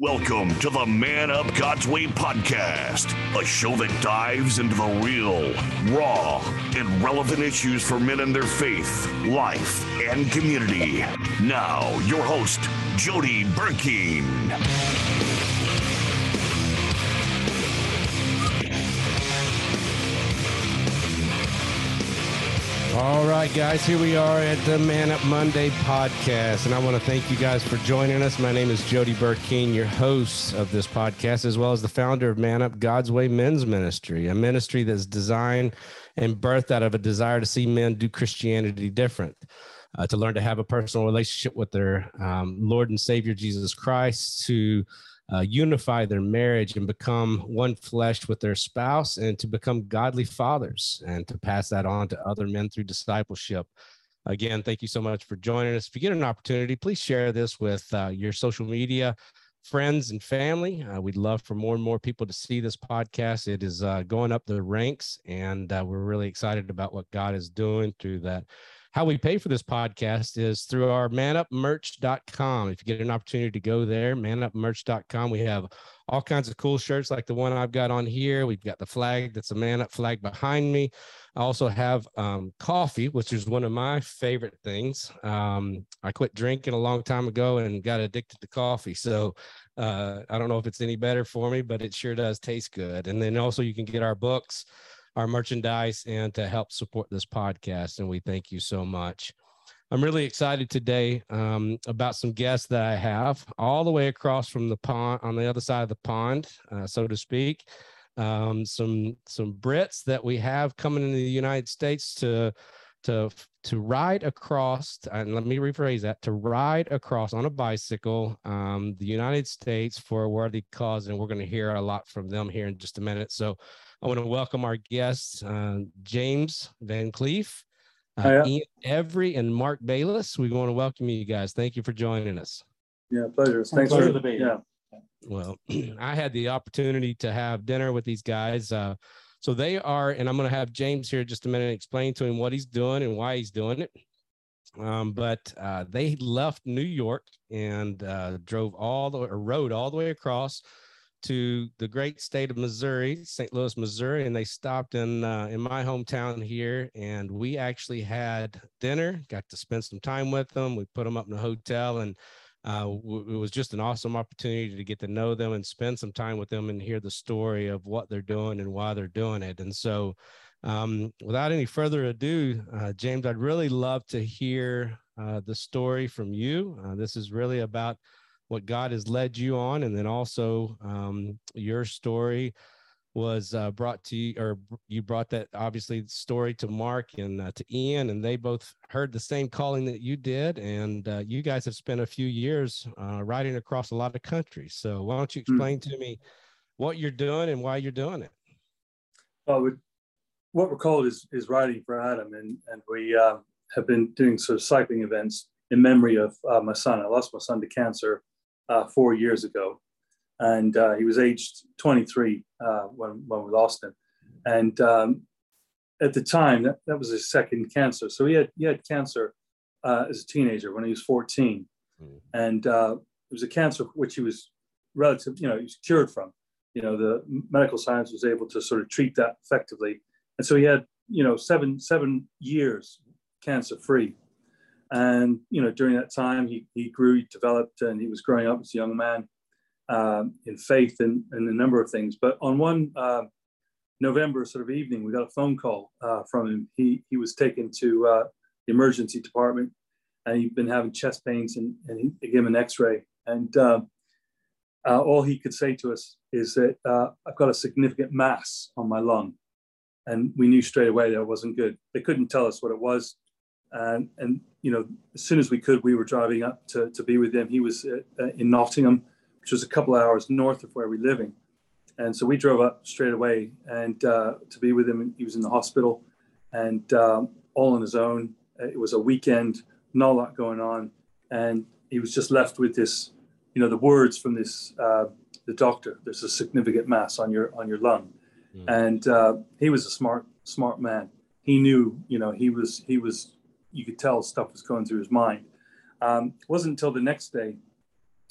Welcome to the Man Up God's Way podcast, a show that dives into the real, raw, and relevant issues for men and their faith, life, and community. Now, your host, Jody Burkeen. All right, guys, here we are at the Man Up Monday podcast. And I want to thank you guys for joining us. My name is Jody Burkeen, your host of this podcast, as well as the founder of Man Up God's Way Men's Ministry, a ministry that's designed and birthed out of a desire to see men do Christianity different. Uh, to learn to have a personal relationship with their um, Lord and Savior Jesus Christ, to uh, unify their marriage and become one flesh with their spouse and to become godly fathers and to pass that on to other men through discipleship. Again, thank you so much for joining us. If you get an opportunity, please share this with uh, your social media friends and family. Uh, we'd love for more and more people to see this podcast. It is uh, going up the ranks, and uh, we're really excited about what God is doing through that how we pay for this podcast is through our manupmerch.com. If you get an opportunity to go there, manupmerch.com, we have all kinds of cool shirts like the one I've got on here. We've got the flag that's a man up flag behind me. I also have um, coffee, which is one of my favorite things. Um, I quit drinking a long time ago and got addicted to coffee. So uh, I don't know if it's any better for me, but it sure does taste good. And then also you can get our books our merchandise and to help support this podcast. And we thank you so much. I'm really excited today um, about some guests that I have all the way across from the pond, on the other side of the pond, uh, so to speak. Um, some some Brits that we have coming into the United States to to to ride across. And let me rephrase that: to ride across on a bicycle um, the United States for a worthy cause. And we're going to hear a lot from them here in just a minute. So I want to welcome our guests, uh, James Van Cleef, uh, Ian Every, and Mark Bayless. We want to welcome you guys. Thank you for joining us. Yeah, pleasure. Thanks pleasure for the Yeah. Well, I had the opportunity to have dinner with these guys. Uh, so they are, and I'm going to have James here just a minute and explain to him what he's doing and why he's doing it. Um, but uh, they left New York and uh, drove all the or rode all the way across to the great state of Missouri, St. Louis, Missouri, and they stopped in uh, in my hometown here, and we actually had dinner. Got to spend some time with them. We put them up in a hotel, and uh, w- it was just an awesome opportunity to get to know them and spend some time with them and hear the story of what they're doing and why they're doing it. And so, um, without any further ado, uh, James, I'd really love to hear uh, the story from you. Uh, this is really about what God has led you on, and then also um, your story was uh, brought to you, or you brought that obviously story to Mark and uh, to Ian, and they both heard the same calling that you did, and uh, you guys have spent a few years uh, riding across a lot of countries. So why don't you hmm. explain mm-hmm. to me what you're doing and why you're doing it? Well, we, what we're called is is riding for Adam, and and we uh, have been doing sort of cycling events in memory of uh, my son. I lost my son to cancer uh, four years ago, and uh, he was aged 23 uh, when when we lost him, and um, at the time that, that was his second cancer. So he had he had cancer uh, as a teenager when he was 14, mm. and uh, it was a cancer which he was relative, you know, he was cured from. You know, the medical science was able to sort of treat that effectively, and so he had you know seven seven years cancer free and you know, during that time, he he grew, he developed, and he was growing up as a young man um, in faith and, and a number of things. But on one uh, November sort of evening, we got a phone call uh, from him. He he was taken to uh, the emergency department, and he'd been having chest pains, and and he, gave him an X-ray, and um, uh, all he could say to us is that uh, I've got a significant mass on my lung, and we knew straight away that wasn't good. They couldn't tell us what it was and and you know as soon as we could we were driving up to, to be with him. He was uh, uh, in nottingham which was a couple hours north of where we're living and so we drove up straight away and uh, to be with him. He was in the hospital and um, all on his own. It was a weekend not a lot going on. And he was just left with this you know the words from this uh, the doctor there's a significant mass on your on your lung. Mm. and uh, he was a smart smart man. He knew you know he was he was you could tell stuff was going through his mind. Um, it wasn't until the next day,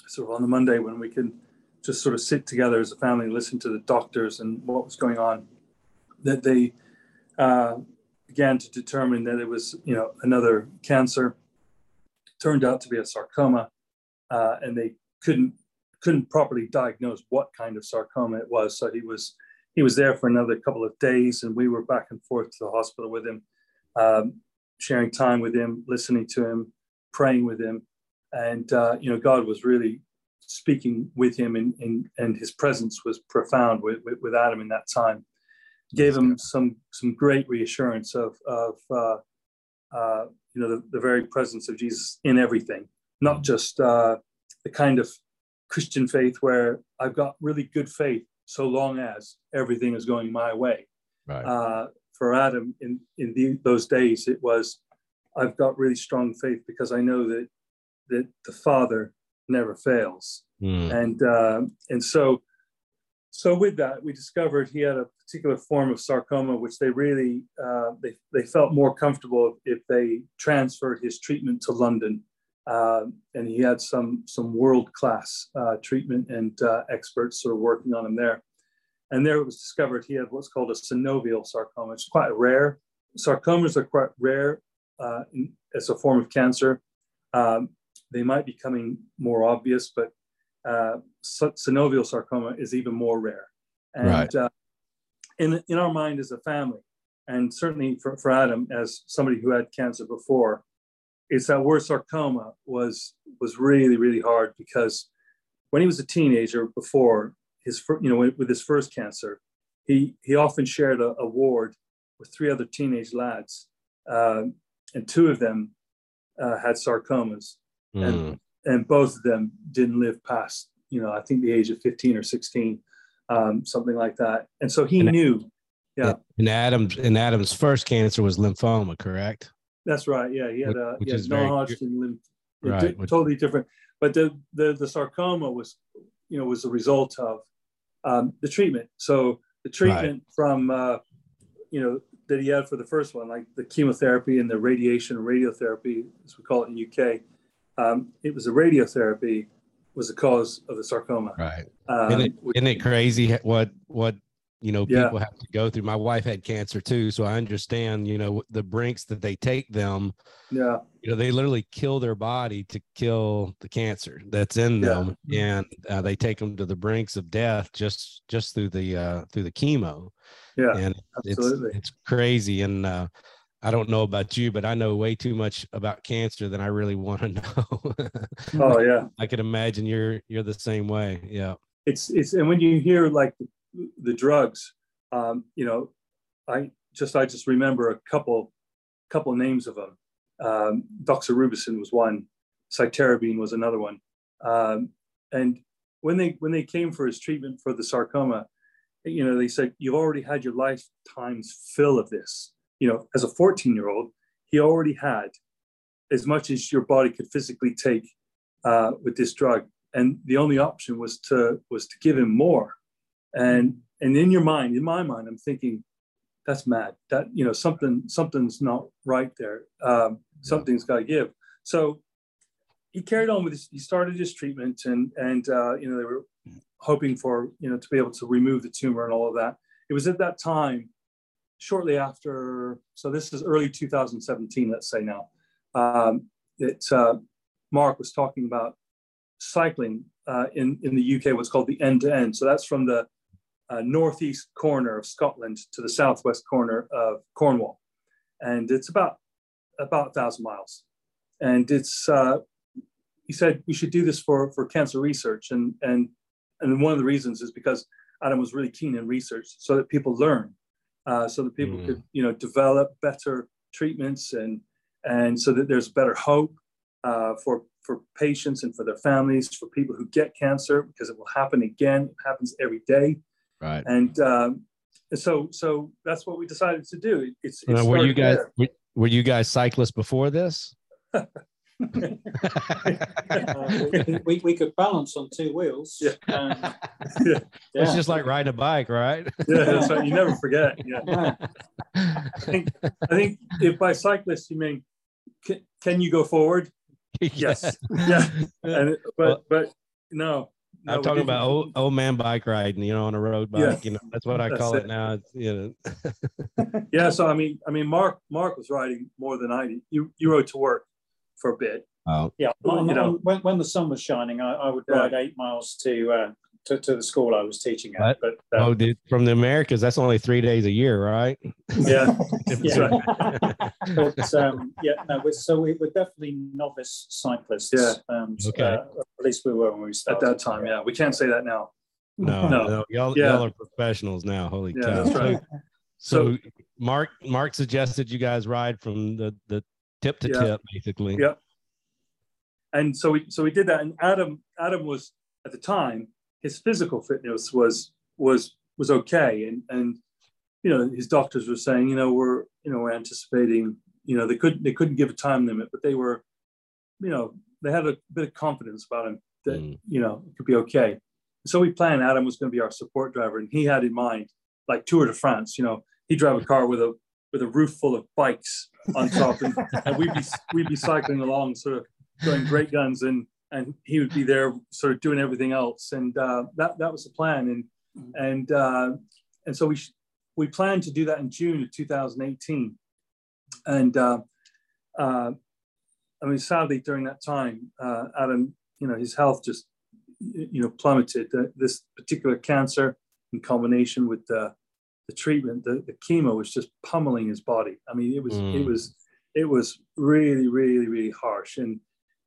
sort of on the Monday, when we could just sort of sit together as a family, and listen to the doctors and what was going on, that they uh, began to determine that it was, you know, another cancer. Turned out to be a sarcoma, uh, and they couldn't couldn't properly diagnose what kind of sarcoma it was. So he was he was there for another couple of days, and we were back and forth to the hospital with him, um, sharing time with him, listening to him, praying with him, and uh, you know God was really speaking with him, and, and, and his presence was profound with, with, with Adam in that time. Gave him some some great reassurance of of uh, uh, you know the, the very presence of Jesus in everything, not just uh, the kind of Christian faith where I've got really good faith so long as everything is going my way. Right. Uh, for Adam in in the, those days, it was I've got really strong faith because I know that that the Father never fails, mm. and uh, and so so with that, we discovered he had a particular form of sarcoma, which they really uh, they they felt more comfortable if they transferred his treatment to London, uh, and he had some some world class uh, treatment and uh, experts sort of working on him there. And there it was discovered he had what's called a synovial sarcoma. It's quite rare. Sarcomas are quite rare uh, as a form of cancer. Um, they might be coming more obvious, but uh, synovial sarcoma is even more rare. And right. uh, in, in our mind as a family, and certainly for, for Adam as somebody who had cancer before, it's that word sarcoma was was really really hard because when he was a teenager before his you know with his first cancer, he he often shared a, a ward with three other teenage lads, uh, and two of them uh, had sarcomas, mm. and hmm. and both of them didn't live past you know I think the age of fifteen or sixteen, um, something like that. And so he and, knew. Yeah. And Adam's and Adam's first cancer was lymphoma, correct? That's right. Yeah, he had a yeah, non-Hodgkin lymph. Right. Totally different. But the, the the sarcoma was, you know, was a result of um, the treatment. So the treatment right. from, uh, you know, that he had for the first one, like the chemotherapy and the radiation radiotherapy, as we call it in UK, um, it was a radiotherapy was the cause of the sarcoma. Right. Um, isn't, it, which, isn't it crazy what what you know people yeah. have to go through? My wife had cancer too, so I understand you know the brinks that they take them. Yeah. You know they literally kill their body to kill the cancer that's in them, yeah. and uh, they take them to the brinks of death just just through the uh, through the chemo. Yeah. And absolutely. it's it's crazy and. uh I don't know about you, but I know way too much about cancer than I really want to know. oh yeah. I can imagine you're you're the same way. Yeah. It's it's and when you hear like the, the drugs, um, you know, I just I just remember a couple couple names of them. Um, doxorubicin was one, cytarabine was another one, um, and when they when they came for his treatment for the sarcoma, you know, they said you've already had your lifetime's fill of this you know, as a 14 year old, he already had as much as your body could physically take uh, with this drug. And the only option was to was to give him more. And and in your mind, in my mind, I'm thinking, that's mad. That you know something something's not right there. Um, something's got to give. So he carried on with his. He started his treatment, and and uh, you know they were hoping for you know to be able to remove the tumor and all of that. It was at that time shortly after, so this is early 2017, let's say now, um, that uh, Mark was talking about cycling uh, in, in the UK, what's called the end to end. So that's from the uh, northeast corner of Scotland to the southwest corner of Cornwall. And it's about, about a 1,000 miles. And it's, uh, he said, we should do this for, for cancer research. And, and, and one of the reasons is because Adam was really keen in research so that people learn uh, so that people mm. could you know develop better treatments and and so that there's better hope uh, for for patients and for their families for people who get cancer because it will happen again it happens every day right and um, so so that's what we decided to do it's, it's were you guys there. Were you guys cyclists before this uh, we, we could balance on two wheels. Yeah. Um, yeah. It's just like riding a bike, right? Yeah, that's right. You never forget. Yeah. I think, I think if by cyclists you mean can, can you go forward? yes. Yeah. And, but well, but no. No, I'm talking didn't. about old, old man bike riding, you know, on a road bike. Yeah. You know, that's what I That's call it, it. now. It's, you know, Yeah, so I mean, I mean, Mark Mark was riding more than I did. You you rode to work for a bit. oh, Yeah, on- you know- when, when the sun was shining, I, I would Yeah. ride eight miles to, uh, to to the school I was teaching at. What? But uh, oh, dude, from the Americas, that's only three days a year, right? Yeah, yeah, but um, yeah, no, we're, so we, we're definitely novice cyclists. Yeah. Um, Okay. uh, at least we were when we at that time. Yeah, we can't say that now. No, No. no, y'all, Yeah. y'all are professionals now. Holy Yeah, cow! that's right. So, so Mark, Mark suggested you guys ride from the the tip to Yeah. tip, basically. Yeah. And so we so we did that. And Adam Adam was at the time his physical fitness was was was okay. And and you know his doctors were saying you know we're you know we're anticipating you know they couldn't they couldn't give a time limit, but they were you know they had a bit of confidence about him that Mm. you know it could be okay. So we planned Adam was going to be our support driver, and he had in mind like Tour de France. You know, he'd drive a car with a with a roof full of bikes on top, and, and we'd be we'd be cycling along, sort of going great guns, and and he would be there, sort of doing everything else, and uh, that that was the plan, and and uh, and so we sh- we planned to do that in June of 2018, and uh, uh, I mean sadly during that time, uh, Adam, you know, his health just you know plummeted. This particular cancer, in combination with the the treatment, the, the chemo was just pummeling his body. I mean, it was it Mm. was it was really really really harsh, and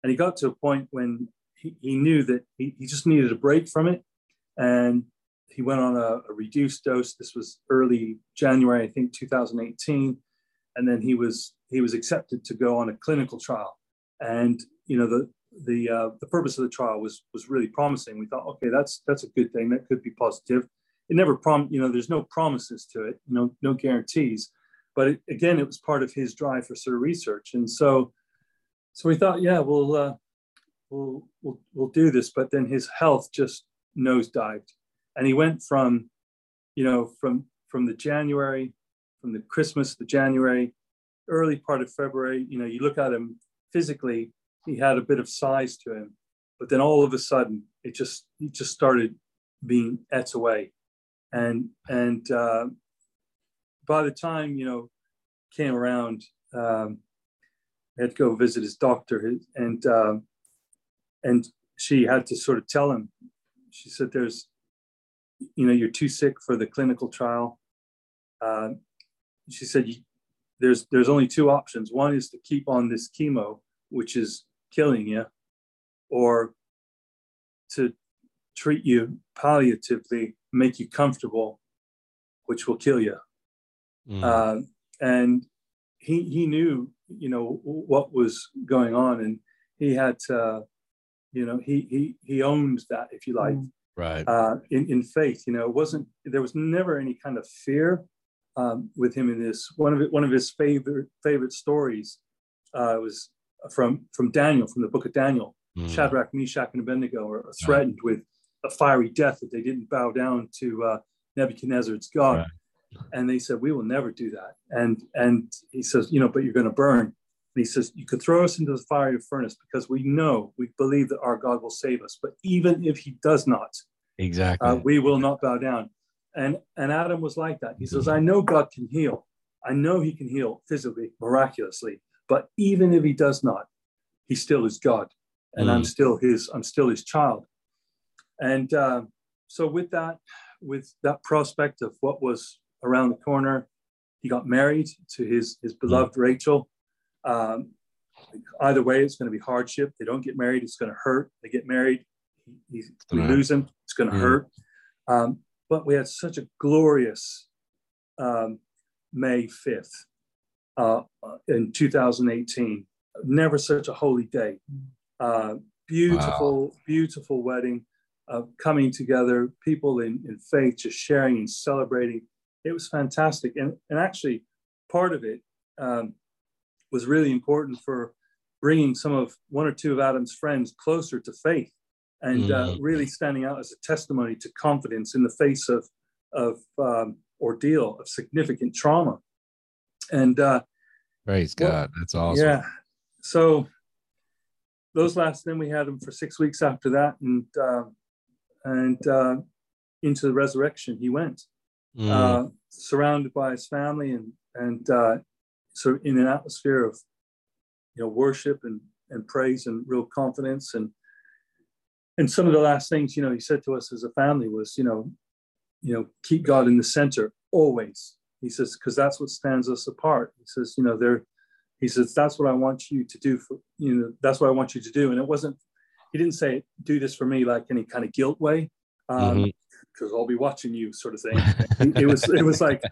and he got to a point when he, he knew that he, he just needed a break from it, and he went on a, a reduced dose. This was early January, I think, 2018, and then he was he was accepted to go on a clinical trial, and you know the the uh, the purpose of the trial was was really promising. We thought, okay, that's that's a good thing. That could be positive. It never prom, you know, there's no promises to it, no no guarantees. But it, again, it was part of his drive for sort of research, and so so we thought, yeah, we'll uh, we'll we'll we'll do this. But then his health just nosedived, and he went from, you know, from from the January, from the Christmas, the January, early part of February. You know, you look at him physically, he had a bit of size to him, but then all of a sudden, it just he just started being et away, and and uh, by the time you know came around. Um, had to go visit his doctor, and um, and she had to sort of tell him. She said, "There's, you know, you're too sick for the clinical trial." Uh, she said, "There's there's only two options. One is to keep on this chemo, which is killing you, or to treat you palliatively, make you comfortable, which will kill you." Mm. uh, and he he knew you know what was going on and he had to you know he he he owned that if you like right. uh, in in faith you know it wasn't there was never any kind of fear um, with him in this one of it, one of his favorite favorite stories uh, was from from Daniel from the book of Daniel Mm. Shadrach, Meshach, and Abednego are threatened with a fiery death if they didn't bow down to uh, Nebuchadnezzar's God. Right. And they said, "We will never do that." And and he says, "You know, but you're going to burn." And he says, "You could throw us into the fiery furnace because we know, we believe that our God will save us. But even if He does not, Exactly. uh, we will not bow down." And and Adam was like that. He says, "I know God can heal. I know He can heal physically, miraculously. But even if He does not, He still is God, and I'm Mm. still His. I'm still His child." And uh, so with that, with that prospect of what was around the corner, he got married to his his beloved Rachel. Um, either way, it's going to be hardship. They don't get married; it's going to hurt. They get married, he, we Right. lose him. It's going to Mm. hurt. Um, but we had such a glorious um, May fifth uh, in 2018. Never such a holy day. Uh, beautiful, beautiful wedding, uh, coming together, people in, in faith just sharing and celebrating. It was fantastic. And, and actually, part of it um, was really important for bringing some of one or two of Adam's friends closer to faith and uh, Mhm. really standing out as a testimony to confidence in the face of, of um, ordeal, of significant trauma. And uh, Praise well, God. That's awesome. yeah. So those last, then we had them for six weeks after that, and uh, and uh, into the resurrection he went, Mm. uh, surrounded by his family and and uh, so in an atmosphere of you know worship and and praise and real confidence and and some of the last things you know he said to us as a family was you know you know keep God in the center always. He says because that's what stands us apart. He says you know there. He says that's what I want you to do for you know that's what I want you to do and it wasn't he didn't say do this for me like any kind of guilt way um, Mhm. Because I'll be watching you, sort of thing. it was it was like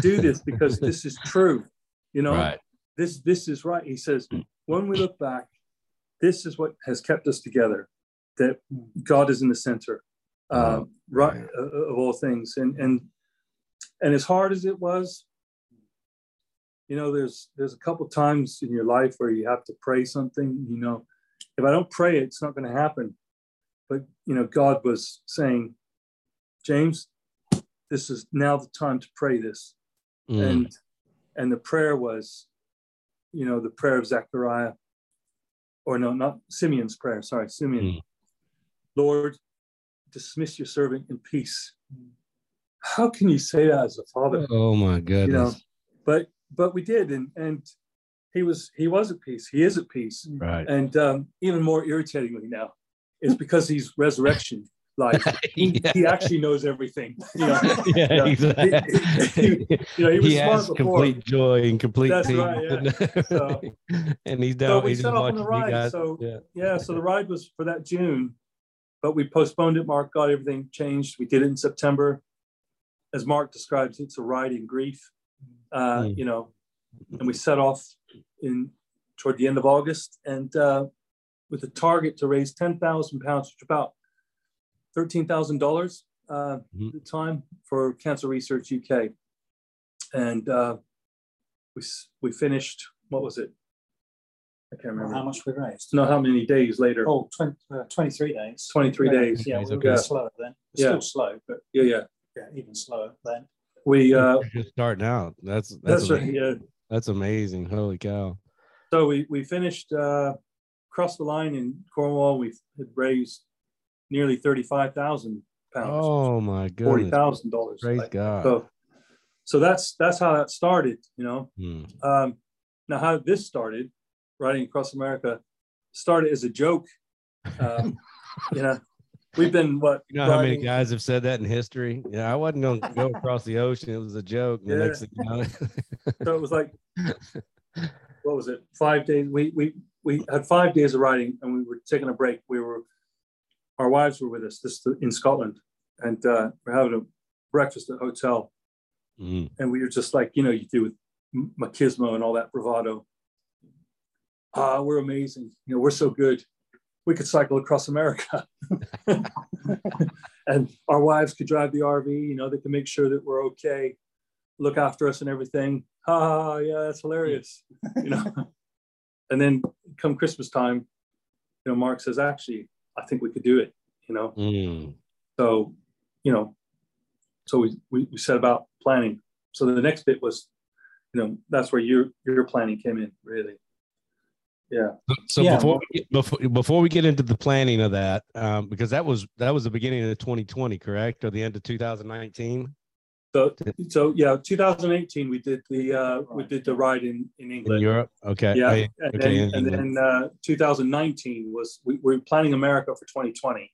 do this because this is true, you know. Right. This this is right. He says when we look back, this is what has kept us together. That God is in the center, uh, right uh, of all things, and and and as hard as it was, you know, there's there's a couple times in your life where you have to pray something. You know, if I don't pray it, it's not going to happen. But you know, God was saying, James, this is now the time to pray this. Mm. And and the prayer was, you know, the prayer of Zechariah, or no, not Simeon's prayer. Sorry, Simeon. Mm. Lord, dismiss your servant in peace. How can you say that as a father? oh my goodness. But but we did, and and he was he was at peace. He is at peace, right. and um, even more irritatingly now, it's because he's resurrection life. He, yeah. he actually knows everything. You know, yeah, Yeah. exactly. you know, he was smart has before. complete joy and complete That's peace. right, yeah. and, So- and he's So down. we he's set off on the ride. guys. So yeah. yeah, so the ride was for that June, but we postponed it. Mark got everything changed. We did it in September. As Mark describes, it's a ride in grief. Uh, Mm. You know, and we set off in toward the end of August, and uh, with a target to raise ten thousand pounds, which about thirteen thousand dollars uh, Mhm. at the time for Cancer Research UK, and uh, we we finished. What was it? I can't remember. How much we raised? know how many days later. Oh, 20, uh, 23 days. 23 Yeah, days. Yeah, Days, we were okay. okay. slower then. We're Yeah. Still slow, but Yeah, yeah. yeah, even slower then. We uh You're just starting out. That's that's that's right. amazing. Yeah. That's amazing. Holy cow. So we we finished uh across the line in Cornwall. We had raised nearly 35,000 pounds, Oh my forty goodness. thousand dollars. Praise God. So so that's that's how that started, you know. Hmm. Um now how this started, riding across America, started as a joke. Um, you know, we've been what You know how many guys have said that in history? Yeah, I wasn't going to go across the ocean. It was a joke. Yeah. you know, so it was like what was it five days we we we had five days of riding and we were taking a break we were our wives were with us this in scotland and uh we're having a breakfast at a hotel. Mm. and we were just like you know you do with machismo and all that bravado. Ah we're amazing. You know we're so good. We could cycle across america. And our wives could drive the rv you know they can make sure that we're okay look after us and everything. Ah yeah that's hilarious you know. And then come christmas time you know mark says actually i think we could do it you know Mm. so you know so we, we, we set about planning so the next bit was you know that's where your your planning came in really yeah So Yeah. before we get, before before we get into the planning of that, um, because that was that was the beginning of 2020, correct, or the end of 2019? So so yeah 2018 we did the uh we did the ride in in in england Europe. Okay. yeah I- and okay, then, and then uh 2019 was we, we were planning america for 2020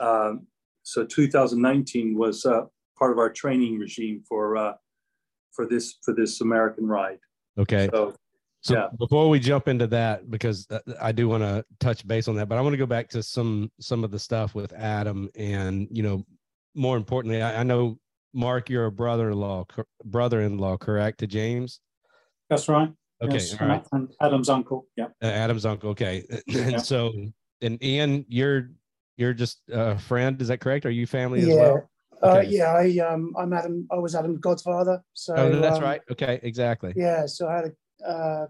um so 2019 was uh part of our training regime for uh for this for this american ride okay. so So Yeah. before we jump into that, because uh, I do want to touch base on that, but I want to go back to some some of the stuff with Adam, and you know, more importantly, I, I know Mark, you're a brother-in-law, cor- brother-in-law, correct, to James. That's right. Okay, Yes, all right. And Adam's uncle. Yeah. Uh, Adam's uncle. Okay, and Yeah. so and Ian, you're you're just a friend. Is that correct? Are you family as yeah. well? Uh, yeah, I um, I'm Adam. I was Adam's godfather. So Oh, that's um, right. Okay, exactly. Yeah, so I had a uh,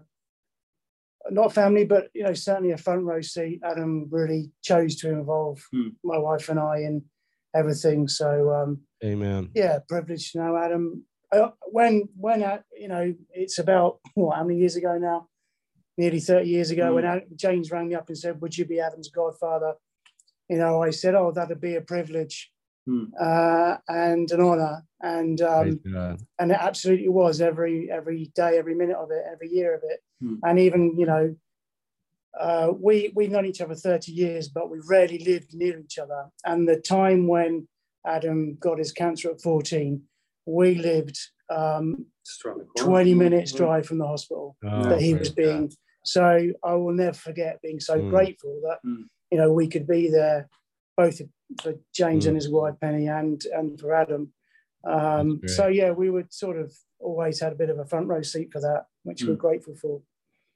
not family, but you know, certainly a front row seat. Adam really chose to involve Hmm. my wife and I in everything. So um, Amen. yeah, privileged to know Adam. Uh, when when uh, you know, it's about what how many years ago now? Nearly thirty years ago, when Ad- James rang me up and said, "Would you be Adam's godfather you know, I said, "Oh, that'd be a privilege Hmm. uh, and an honor," and um, and it absolutely was every every day, every minute of it, every year of it, Hmm. and even you know, uh, we we've known each other thirty years, but we rarely lived near each other. And the time when Adam got his cancer at fourteen, we lived um, Just around the corner. twenty minutes drive from the hospital Oh, that he was being. So I will never forget being so Mm. grateful that Mm. you know we could be there, both for James Mm. and his wife Penny and and for Adam. Um, so yeah, we would sort of always had a bit of a front row seat for that, which we're Mm. grateful for.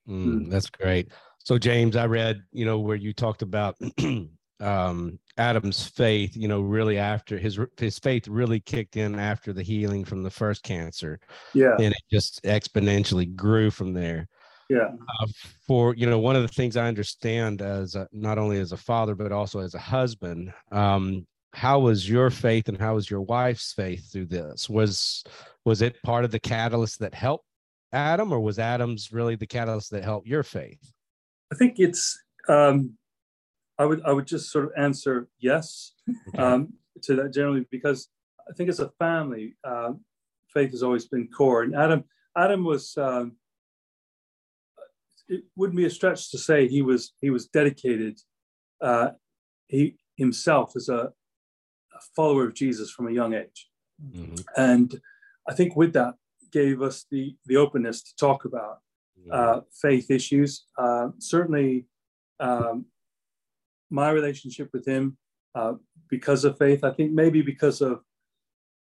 Mm, that's great. So James, I read, you know, where you talked about um, Adam's faith, you know, really after his his faith really kicked in after the healing from the first cancer, Yeah, and it just exponentially grew from there. yeah. Uh, for you know, one of the things I understand as a, not only as a father but also as a husband, um, how was your faith and how was your wife's faith through this? Was was it part of the catalyst that helped Adam, or was Adam's really the catalyst that helped your faith? I think it's. Um, I would I would just sort of answer yes Okay. um, to that generally because I think as a family, um, faith has always been core. And Adam Adam was. Um, it wouldn't be a stretch to say he was he was dedicated. Uh, he himself as a, a follower of Jesus from a young age. Mhm. and I think with that gave us the the openness to talk about uh, faith issues. Uh, certainly, um, my relationship with him uh, because of faith. I think maybe because of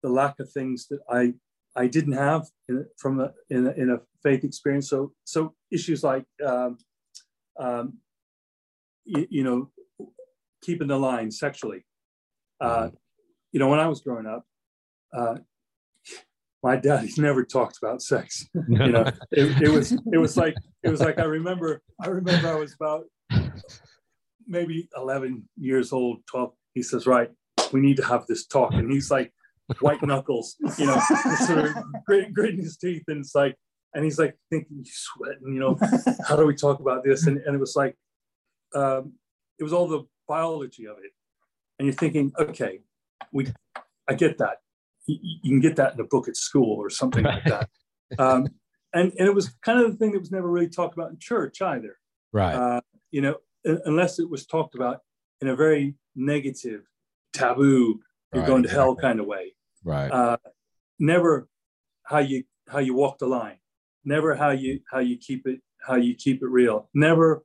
the lack of things that I I didn't have in, from a, in, a, in a faith experience. So so issues like um, um, you, you know keeping the line sexually. Uh, Mhm. You know, when I was growing up, uh, my daddy's never talked about sex. you know, it, it was it was like it was like I remember I remember I was about maybe 11 years old, 12. He says, "Right, we need to have this talk," and he's like white knuckles, you know, sort of grit, gritting his teeth, and it's like, and he's like thinking, "You sweating, you know? How do we talk about this?" And and it was like, um, it was all the biology of it, and you're thinking, okay, we, I get that. You, can get that in a book at school or something like that. Um, and, and it was kind of the thing that was never really talked about in church either. right. Uh, you know, unless it was talked about in a very negative, taboo, you're Right, going to hell kind of way. right. Uh, never how you how you walk the line. Never how you how you keep it how you keep it real. Never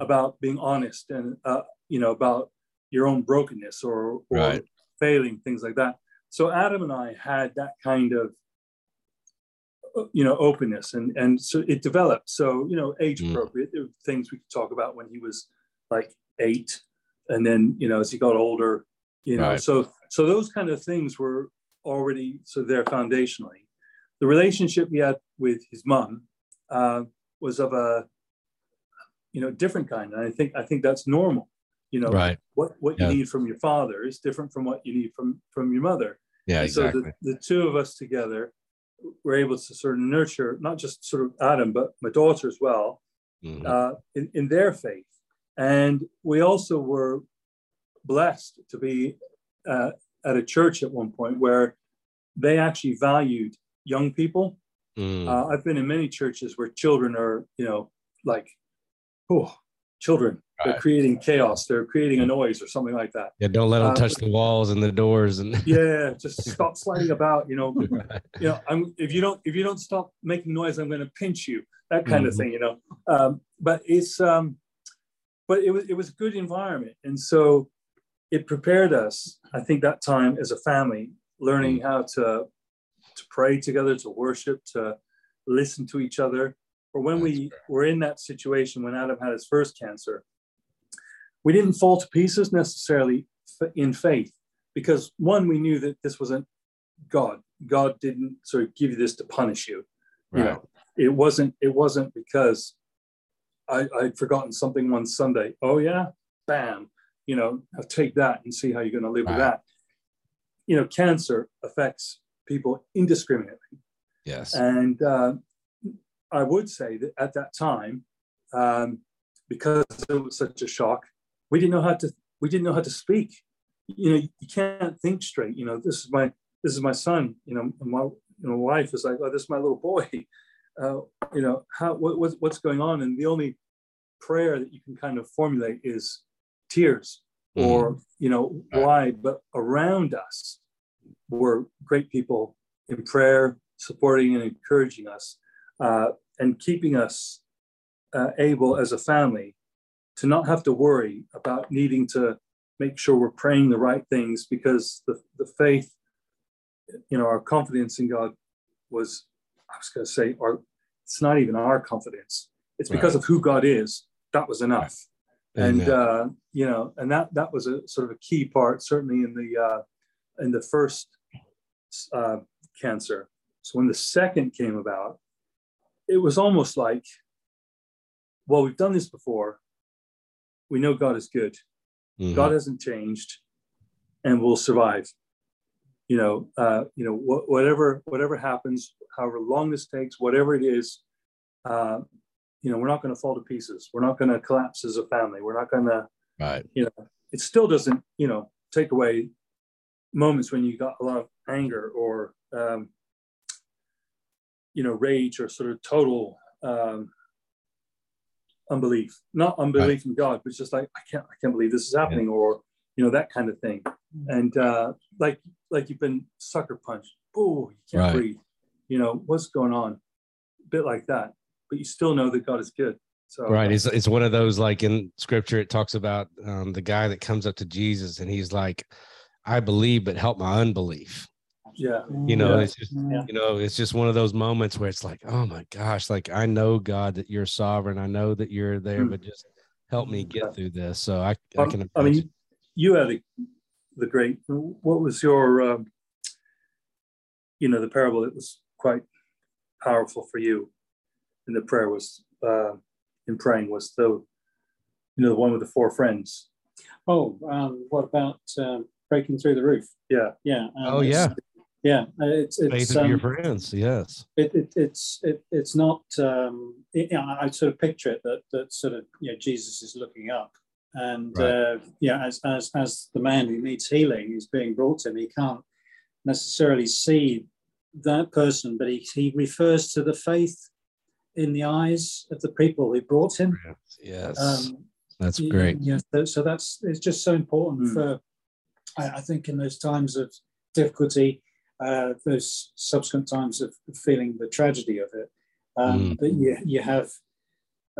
about being honest and uh, you know about your own brokenness or, or Right. failing things like that. So Adam and I had that kind of you know openness and and so it developed. So you know age Mm. appropriate there were things we could talk about when he was like eight. And then you know as he got older you know Right. so so those kind of things were already so there foundationally. The relationship he had with his mom uh, was of a you know different kind. And i think i think that's normal you know right. what what Yeah. you need from your father is different from what you need from from your mother Yeah, and so the, the two of us together were able to sort of nurture not just sort of Adam, but my daughter as well, Mhm. uh, in, in their faith. And we also were blessed to be uh, at a church at one point where they actually valued young people. Mm. Uh, I've been in many churches where children are, you know, like, oh, children, they're creating chaos, they're creating a noise or something like that. yeah, don't let them uh, touch the walls and the doors and Yeah, just stop sliding about, you know, Right. you know, I'm if you don't if you don't stop making noise, I'm going to pinch you. That kind of Mhm. thing, you know. Um, but it's um, but it was it was a good environment, and so it prepared us. I think that time as a family, learning Mm. how to to pray together, to worship, to listen to each other. Or when we were in that situation when Adam had his first cancer, we didn't fall to pieces necessarily in faith because one, we knew that this wasn't God. God didn't sort of give you this to punish you. You know, it wasn't. It wasn't because I, I'd forgotten something one Sunday. Oh yeah, bam. You know, I'll take that and see how you're going to live with that. You know, cancer affects people indiscriminately, Yes. and uh, I would say that at that time, um, because it was such a shock, we didn't know how to we didn't know how to speak. You know, you can't think straight. You know, this is my this is my son. You know, my you know, wife is like, oh, this is my little boy. Uh, you know, how what, what's going on? And the only prayer that you can kind of formulate is tears, mm. or you know, why? But around us were great people in prayer, supporting and encouraging us, uh, and keeping us uh, able as a family to not have to worry about needing to make sure we're praying the right things because the, the faith, you know, our confidence in God was, I was going to say, our, it's not even our confidence. It's because right. of who God is. That was enough. Right. And, uh, you know, and that, that was a sort of a key part, certainly in the, uh, in the first uh, cancer. So when the second came about, it was almost like, well, we've done this before. We know God is good. Mm-hmm. God hasn't changed, and we'll survive. You know, uh, you know, wh- whatever whatever happens, however long this takes, whatever it is, uh, you know, we're not going to fall to pieces. We're not going to collapse as a family. We're not going to, right. you know, it still doesn't, you know, take away moments when you got a lot of anger or um, you know rage or sort of total um, unbelief not unbelief right. in god but just like i can't i can't believe this is happening yeah. or you know that kind of thing. And uh like like you've been sucker punched. Oh you can't right. breathe. You know what's going on? A bit like that but you still know that god is good. So right. it's, it's one of those like in scripture it talks about um, the guy that comes up to jesus and he's like i believe but help my unbelief yeah you know yeah. it's just yeah. you know it's just one of those moments where it's like oh my gosh like i know god that you're sovereign i know that you're there mm. but just help me get through this so i, I can imagine. i mean you had the, the great what was your um, you know the parable that was quite powerful for you in the prayer was uh, in praying was the you know the one with the four friends oh um, what about um, breaking through the roof yeah yeah um, oh yeah yeah, uh, it's it's faith um, your friends. Yes, it, it it's it, it's not. Um, it, you know, I sort of picture it that that sort of you know Jesus is looking up, and right. uh, yeah, as as as the man who needs healing is being brought to him, he can't necessarily see that person, but he he refers to the faith in the eyes of the people who brought him. Yes, um, that's great. Yeah, so that's it's just so important mm. for I, I think in those times of difficulty uh, those subsequent times of feeling the tragedy of it, um, mm. that you, you have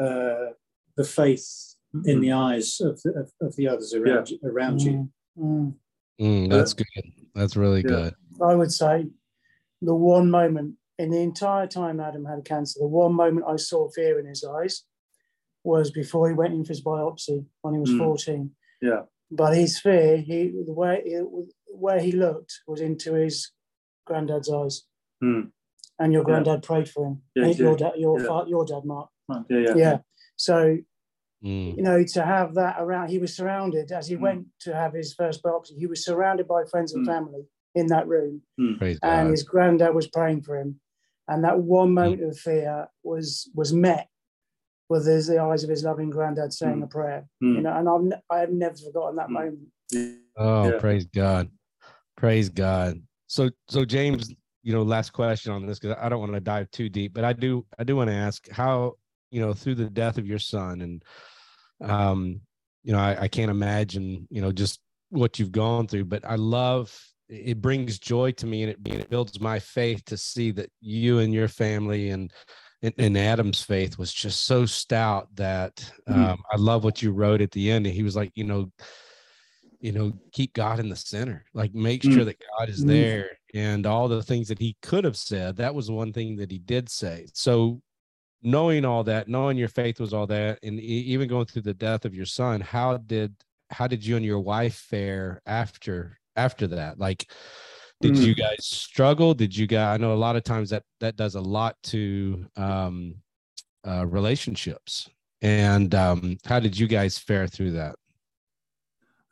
uh, the faith mm-hmm. in the eyes of the, of, of the others around, yeah. you, around mm. you. Mm. mm that's good. That's really yeah. good. I would say the one moment in the entire time Adam had cancer, the one moment I saw fear in his eyes was before he went in for his biopsy when he was mm. 14. Yeah. But his fear, he the way it, where he looked was into his granddad's eyes. Mm. And your granddad yeah. prayed for him. Yeah, your dad, your yeah. Fa- your dad, Mark. Yeah, yeah. yeah. So, mm. you know, to have that around, he was surrounded as he mm. went to have his first biopsy. He was surrounded by friends and hmm. family in that room, hmm. and his granddad was praying for him. And that one hmm. moment of fear was was met with his, the eyes of his loving granddad saying a prayer. You know, and I've I have never forgotten that moment. Oh, praise God, praise God. So, so James, you know, last question on this because I don't want to dive too deep, but I do, I do want to ask how, you know, through the death of your son, and, um, you know, I, I can't imagine, you know, just what you've gone through, but I love it brings joy to me and it, it builds my faith to see that you and your family and and, Adam's faith was just so stout that mm-hmm. um, mm. I love what you wrote at the end. He was like, you know, you know keep god in the center like make sure mm. that god is mm. there and all the things that he could have said that was one thing that he did say so knowing all that knowing your faith was all that and even going through the death of your son how did how did you and your wife fare after after that like did mm. you guys struggle did you guys i know a lot of times that that does a lot to um uh relationships and um how did you guys fare through that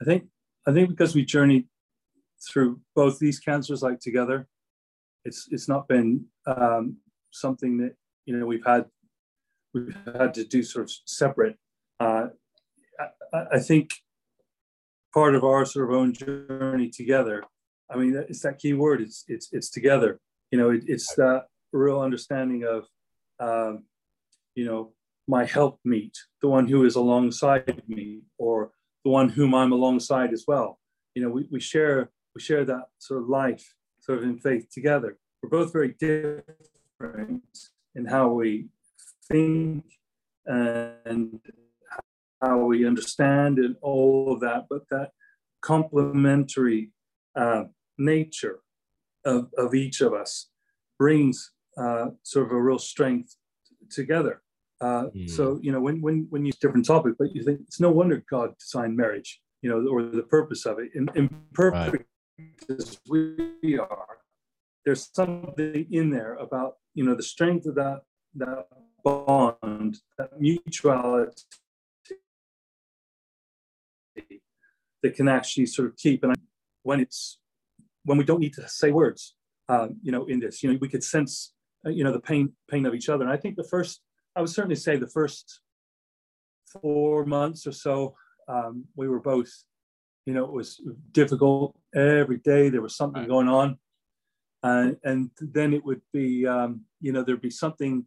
i think I think because we journeyed through both these cancers like together, it's it's not been um, something that you know we've had we've had to do sort of separate. Uh, I, I, think part of our sort of own journey together. I mean, it's that key word. It's it's it's together. You know, it, it's that real understanding of, um, you know, my help meet, the one who is alongside me, or the one whom I'm alongside as well. You know, we, we share we share that sort of life, sort of in faith together. We're both very different in how we think and how we understand and all of that, but that complementary uh, nature of, of each of us brings uh, sort of a real strength together. Uh, mm. So you know when when when you different topic, but you think it's no wonder God designed marriage, you know, or the purpose of it. In, imperfect right. as we are, there's something in there about you know the strength of that that bond, that mutuality that can actually sort of keep. And when it's when we don't need to say words, um, you know, in this, you know, we could sense, uh, you know, the pain pain of each other. And I think the first, I would certainly say, the first four months or so, um, we were both, you know, it was difficult every day. There was something going on, and and then it would be, um, you know, there'd be something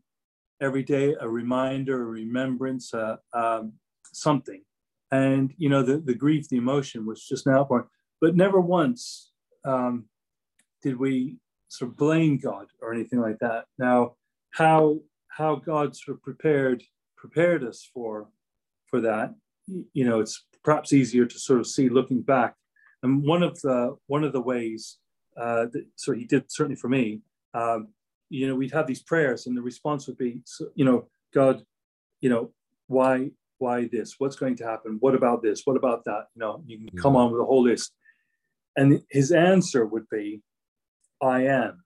every day, a reminder, a remembrance, uh, um, something. And you know the, the grief the emotion was just an outpouring. But never once um, did we sort of blame god or anything like that. Now how how god sort of prepared prepared us for for that you know it's perhaps easier to sort of see looking back and one of the one of the ways uh, that so he did certainly for me um, you know we'd have these prayers and the response would be so, you know god you know why why this? What's going to happen? What about this? What about that? You know, you can come on with a whole list. And his answer would be, I am.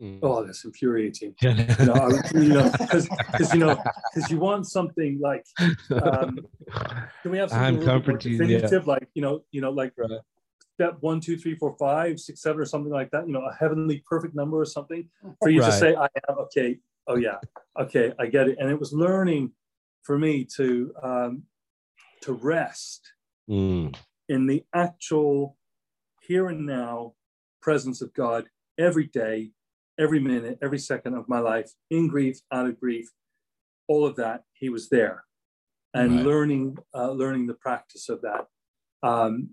Mm. Oh, that's infuriating. you know, you know, because you know, because you want something like, um, can we have something I'm definitive, yeah. like you know, you know, like right. step one, two, three, four, five, six, seven, or something like that. You know, a heavenly perfect number or something for you right. to say, I am. Okay, oh yeah, okay, I get it. And it was learning for me to um, to rest mm. in the actual here and now presence of God every day, every minute, every second of my life, in grief, out of grief, all of that. He was there, and right. learning uh, learning the practice of that. Um,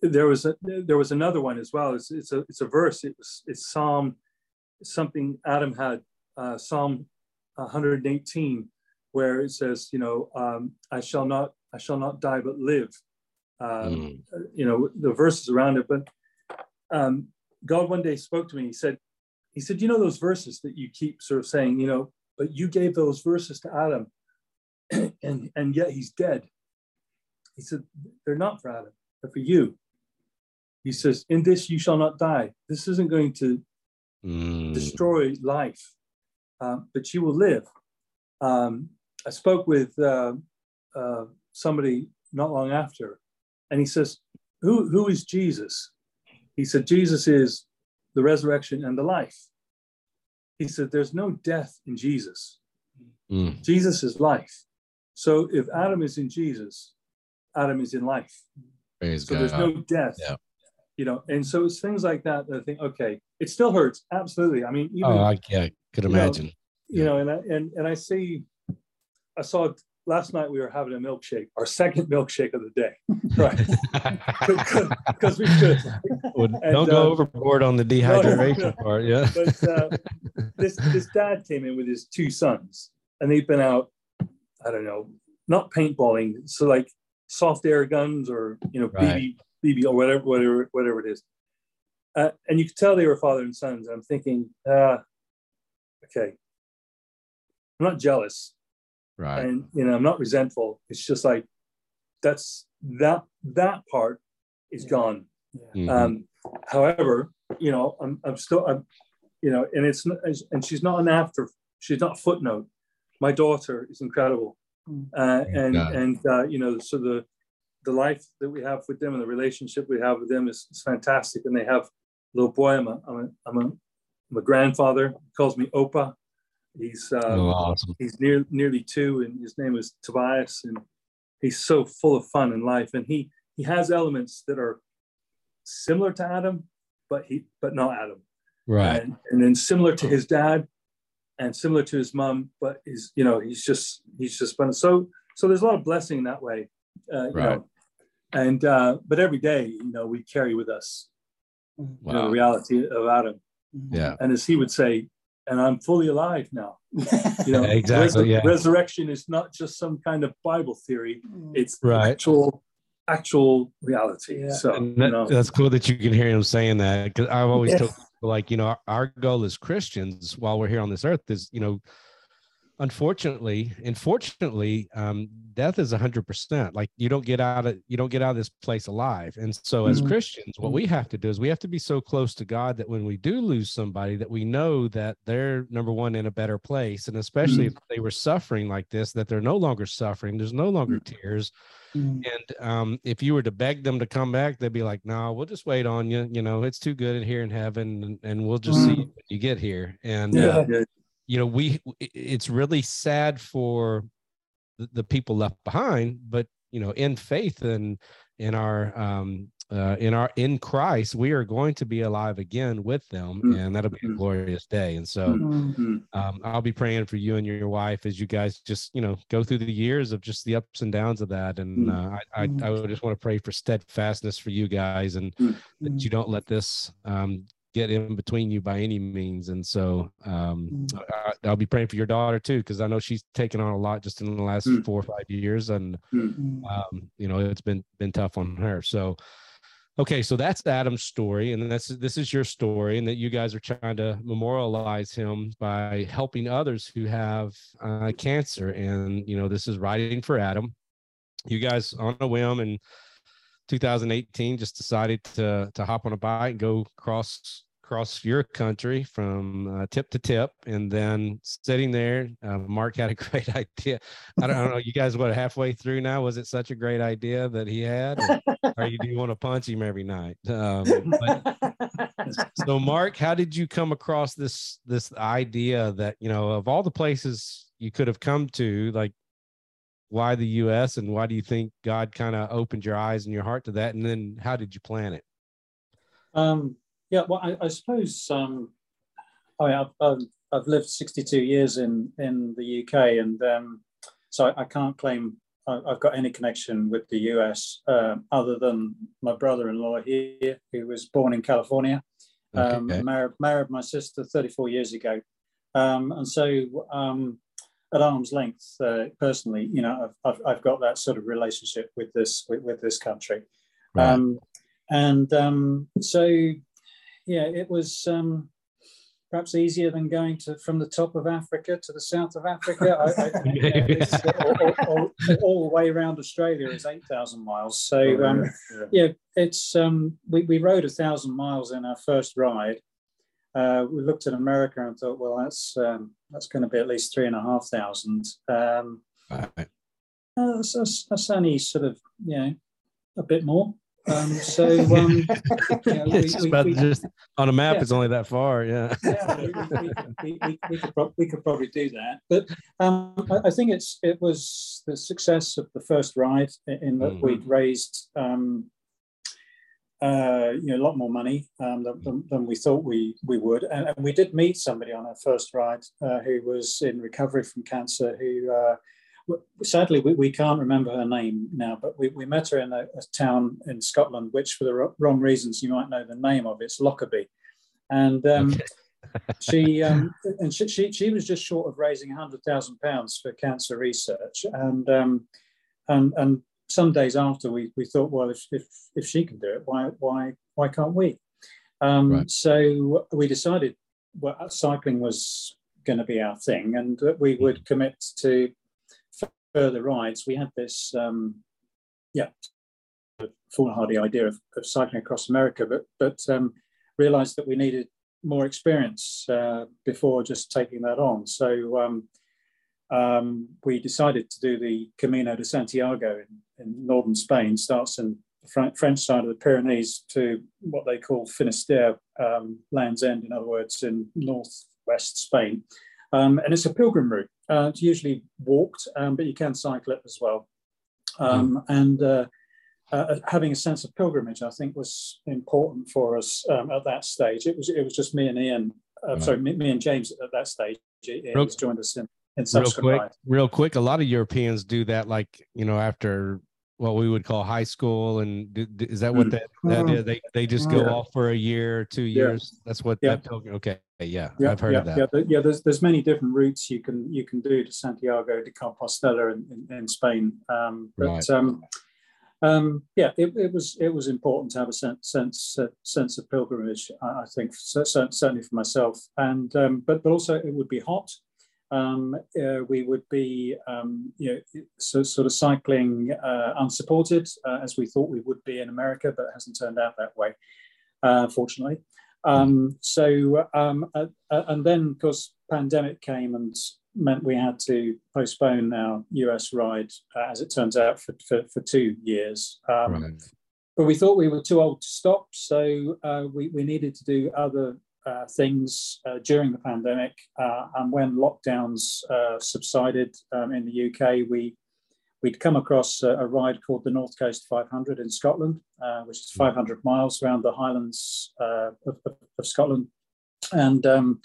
there was a, there was another one as well. It's, it's a it's a verse. It was it's Psalm something Adam had uh, Psalm 118 where it says, you know, um, I shall not, I shall not die but live. Um, mm. You know, the verses around it. But um, God one day spoke to me. He said, He said, you know those verses that you keep sort of saying, you know, but you gave those verses to Adam, and and yet he's dead. He said, they're not for Adam, they're for you. He says, in this you shall not die. This isn't going to mm. destroy life, uh, but you will live. Um, I spoke with uh, uh, somebody not long after, and he says, who, who is Jesus? He said, Jesus is the resurrection and the life. He said, There's no death in Jesus. Mm. Jesus is life. So if Adam is in Jesus, Adam is in life. Praise so God. there's no death. Yeah. You know, and so it's things like that that I think, okay, it still hurts. Absolutely. I mean, even, oh, I yeah, could imagine. You know, you know and I, and and I see I saw last night we were having a milkshake, our second milkshake of the day, right? Because we should. Well, don't go uh, overboard on the dehydration no, no, no. part, yeah. But uh, this this dad came in with his two sons, and they've been out. I don't know, not paintballing, so like soft air guns or you know right. BB BB or whatever whatever whatever it is. Uh, and you could tell they were father and sons. I'm thinking, uh, okay, I'm not jealous Right. And you know, I'm not resentful. It's just like that's that that part is gone. Mm-hmm. Um, however, you know, I'm I'm still I'm you know, and it's and she's not an after. She's not footnote. My daughter is incredible, mm. uh, and and uh, you know, so the the life that we have with them and the relationship we have with them is, is fantastic. And they have a little boy. I'm a I'm a I'm a, I'm a grandfather. He calls me Opa. He's uh, oh, awesome. he's near, nearly two, and his name is Tobias, and he's so full of fun in life, and he he has elements that are similar to Adam, but he but not Adam. Right. And, and then similar to his dad, and similar to his mom, but he's you know he's just he's just fun. So so there's a lot of blessing in that way, uh, you Right. know. And uh, but every day, you know, we carry with us you know, the reality of Adam. Yeah. And as he would say, and I'm fully alive now. You know, Exactly, yeah. resurrection is not just some kind of Bible theory; mm. it's Right. actual, actual reality. Yeah. So And you know, that's cool that you can hear him saying that because I've always Yeah. told people like you know our, our goal as Christians while we're here on this earth is you know unfortunately unfortunately um death is a hundred percent like you don't get out of you don't get out of this place alive and so as Mhm. christians what we have to do is we have to be so close to god that when we do lose somebody that we know that they're number one in a better place and especially if they were suffering like this that they're no longer suffering there's no longer tears Mm. and um, if you were to beg them to come back, they'd be like, "No, we'll just wait on you. You know, it's too good in here in heaven, and, and we'll just see Mm. you when you get here." And yeah, uh, yeah, you know, we it's really sad for the, the people left behind, but you know, in faith and in our um, uh, in our in Christ, we are going to be alive again with them, Mm. and that'll be a glorious day. And so, Mm. Mm. Mm. um, I'll be praying for you and your wife as you guys just you know go through the years of just the ups and downs of that and Mm. uh, I, I I would just want to pray for steadfastness for you guys and that you don't let this um, get in between you by any means and so um, Mm. I, I'll be praying for your daughter too because I know she's taken on a lot just in the last Mm. four or five years and Mm. um, you know it's been been tough on her so okay so that's adam's story and that's this is your story and that you guys are trying to memorialize him by helping others who have uh, cancer and you know this is riding for adam you guys on a whim in 2018 just decided to to hop on a bike and go cross across your country from uh, tip to tip and then sitting there uh, mark had a great idea. I don't, I don't know you guys what halfway through now? Was it such a great idea that he had? Or, or you do want to punch him every night? Um, but, so mark how did you come across this this idea that you know of all the places you could have come to like why the us and why do you think god kind of opened your eyes and your heart to that and then how did you plan it Um, yeah, well, I, I suppose um, I mean, I've, I've, I've lived 62 years in, in the UK, and um, so I, can't claim I've got any connection with the US um, other than my brother in law here, who was born in California. Um, Okay. married, married my sister 34 years ago. Um, and so, um, at arm's length, uh, personally, you know, I've, I've, I've got that sort of relationship with this with, with this country. Right. Um, and um, so, yeah, it was um, perhaps easier than going to from the top of Africa to the south of Africa. I, I, know, it's, all, all- all- all the way around Australia is eight thousand miles. So um, yeah. yeah, it's um, we, we rode a thousand miles in our first ride. Uh, we looked at America and thought, well, that's um, that's going to be at least three and a half thousand. Um, Right. uh, that's, that's, that's only sort of you know a bit more. Um, so um, you know, we- just we- about we- just on a map Yeah. it's only that far yeah yeah, we, could prob- we could probably do that. But um, I, I think it's it was the success of the first ride in- that Mhm. we'd raised um, uh, you know a lot more money um, than, than, than we thought we we would, and, and we did meet somebody on our first ride uh, who was in recovery from cancer who. Uh, Sadly, we, we can't remember her name now, but we, we met her in a, a town in Scotland, which, for the wrong reasons, you might know the name of. It's Lockerbie, and um, she um, and she, she she was just short of raising hundred thousand pounds for cancer research, and um, and and some days after we, we thought, well, if, if if she can do it, why why why can't we? Um, Right. So we decided well, cycling was going to be our thing, and that we would commit to further rides. We had this um, yeah foolhardy idea of, of cycling across America, but but um, realised that we needed more experience uh, before just taking that on. So um, we decided to do the Camino de Santiago in, in northern Spain. Starts in the French side of the Pyrenees to what they call Finisterre, um, Land's End, in other words, in northwest Spain. Um, and it's a pilgrim route. Uh, it's usually walked, um, but you can cycle it as well. Um, and uh, uh, having a sense of pilgrimage, I think, was important for us um, at that stage. It was it was just me and Ian, uh, Right. sorry, me, me and James at that stage. Ian joined us in, in real quick rides. real quick a lot of europeans do that like you know after what we would call high school and do, do- is that what Mm. that, that is? they they just go Yeah. off for a year or two Yeah. years that's what Yeah. that okay yeah, Yeah, i've heard yeah, of that Yeah, yeah. There's there's many different routes you can you can do to Santiago de Compostela in, in, in Spain. Um, but Right. um, um, yeah, it, it was it was important to have a sense sense uh, sense of pilgrimage. I, I think cer- cer- certainly for myself, and um, but but also it would be hot. Um, uh, we would be um, you know so, sort of cycling uh, unsupported uh, as we thought we would be in America, but it hasn't turned out that way, uh, fortunately. Um, so um, uh, uh, and then of course pandemic came and meant we had to postpone our US ride, uh, as it turns out, for, for, for two years. Um, right. But we thought we were too old to stop, so uh, we, we needed to do other uh, things uh, during the pandemic. Uh, and when lockdowns uh, subsided um, in the UK, we we'd come across a, a ride called the North Coast 500 in Scotland, uh, which is 500 miles around the Highlands uh, of, of, Scotland. And um,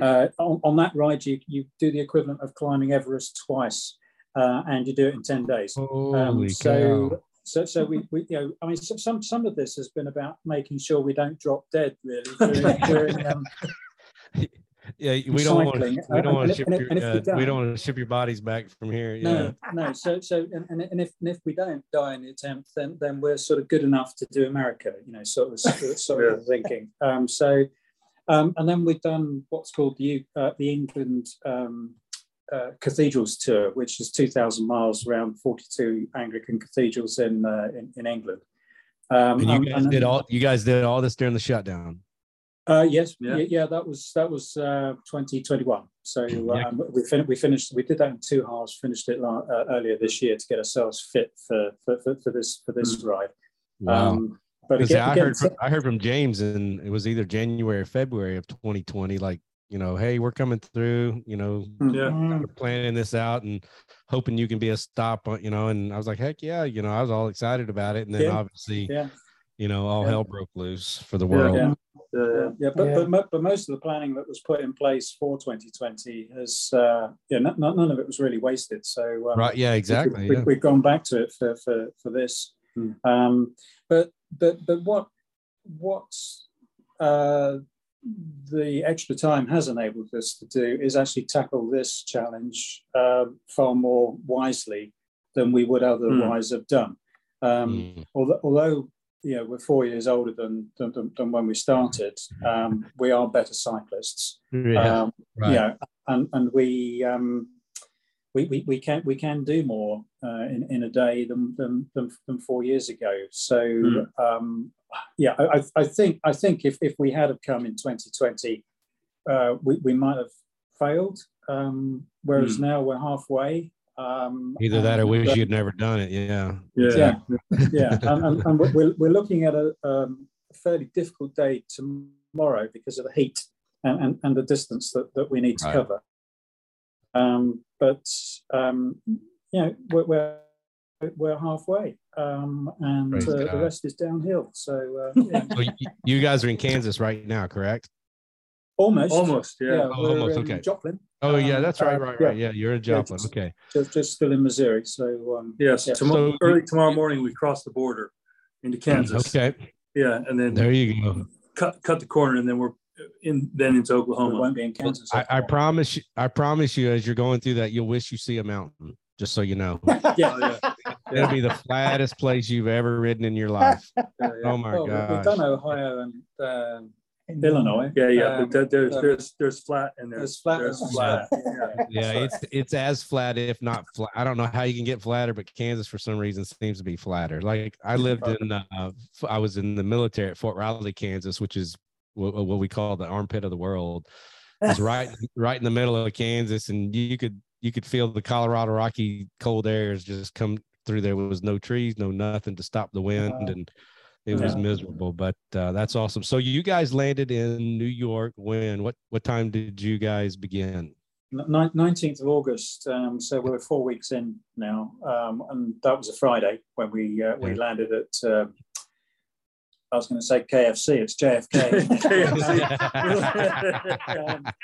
uh, on, on that ride, you, you do the equivalent of climbing Everest twice, uh, and you do it in 10 days. Um, so. So, so we, we, you know, I mean, some, some, some of this has been about making sure we don't drop dead, really, during, during um, yeah we don't want cycling. we don't want to ship and your, and if we uh, we don't- don't want to ship your bodies back from here yeah No, no. So, so, and, and, and if and if we don't die in the attempt, then then we're sort of good enough to do America, you know, sort of sort of, sort of thinking. Um, so, um, and then we've done what's called the uh, the England um, uh, cathedrals tour, which is two thousand miles around forty two Anglican cathedrals in uh, in, in England. Um, and you guys and- did all you guys did all this during the shutdown Uh, yes, Yeah. yeah. yeah, that was that was uh, 2021. So Yeah. um, we fin- we finished we did that in two halves. Finished it la- uh, earlier this year to get ourselves fit for for, for, for this for this ride. wow Um, but Because again, I again, heard from, I heard from James, and it was either January or February of 2020. Like, you know, hey, we're coming through. You know, Yeah. Mm. planning this out and hoping you can be a stop. You know, and I was like, heck yeah. You know, I was all excited about it, and then Yeah. obviously, yeah, you know, all Yeah. hell broke loose for the Yeah. world. yeah, Uh, yeah. But Yeah. but but most of the planning that was put in place for 2020 has uh, yeah n- n- none of it was really wasted. So um, Right? Yeah, exactly. we, Yeah. have gone back to it for for, for this. Hmm. Um, but but but what what uh, the extra time has enabled us to do is actually tackle this challenge um, far more wisely than we would otherwise have done. Um, Mm. although, although you know we're four years older than than, than, when we started, um, we are better cyclists. yeah. Um, right. yeah, and and we um, we, we we can we can do more uh, in in a day than than than, than four years ago. So Mm. um, yeah, I, I- I think I think if if we had have come in 2020, uh, we we might have failed. Um, whereas now we're halfway. Um, Either that or and, wish uh, you'd never done it. Yeah. yeah. Yeah. yeah, and, and, and we're, we're looking at a um, fairly difficult day tomorrow because of the heat and, and, and the distance that, that we need to Right. cover. Um, but um, you know, we're, we're we're halfway, um, and uh, the rest is downhill. So uh, yeah, So you, you guys are in Kansas right now, correct? almost, Almost, yeah. yeah, Oh, almost, okay. Joplin, Oh yeah, Um, that's right, uh, right, yeah. right. Yeah, you're in Joplin. just- Okay. just, just still in Missouri. So um, Yes, Yeah. tomorrow, So early tomorrow morning we cross the border into Kansas. Okay. Yeah, and then There you go. cut cut the corner, and then we're in then into Oklahoma. won't be in Kansas. I, I promise you, I promise you, as you're going through that, you'll wish you see a mountain. Just so you know, yeah, yeah. it'll be the flattest place you've ever ridden in your life. Yeah, yeah. Oh my well, we- we've done Ohio and um, Illinois. Yeah, yeah, Um, but there- there's um, there's there's flat and there's There's flat there's flat. flat. Yeah, it's it's as flat, if not flat. I don't know how you can get flatter, but Kansas for some reason seems to be flatter. Like I lived in, uh, f- I was in the military at Fort Riley, Kansas, which is what, what we call the armpit of the world. It's right right in the middle of Kansas, and you could you could feel the Colorado Rocky cold airs just come through. There was no trees, no nothing to stop the wind, and it was miserable. But uh, that's awesome. So you guys landed in New York when? What what time did you guys begin? nineteenth of August. Um, so we're four weeks in now, um, and that was a Friday when we uh, we landed at. Uh, I was going to say KFC. It's JFK. Um,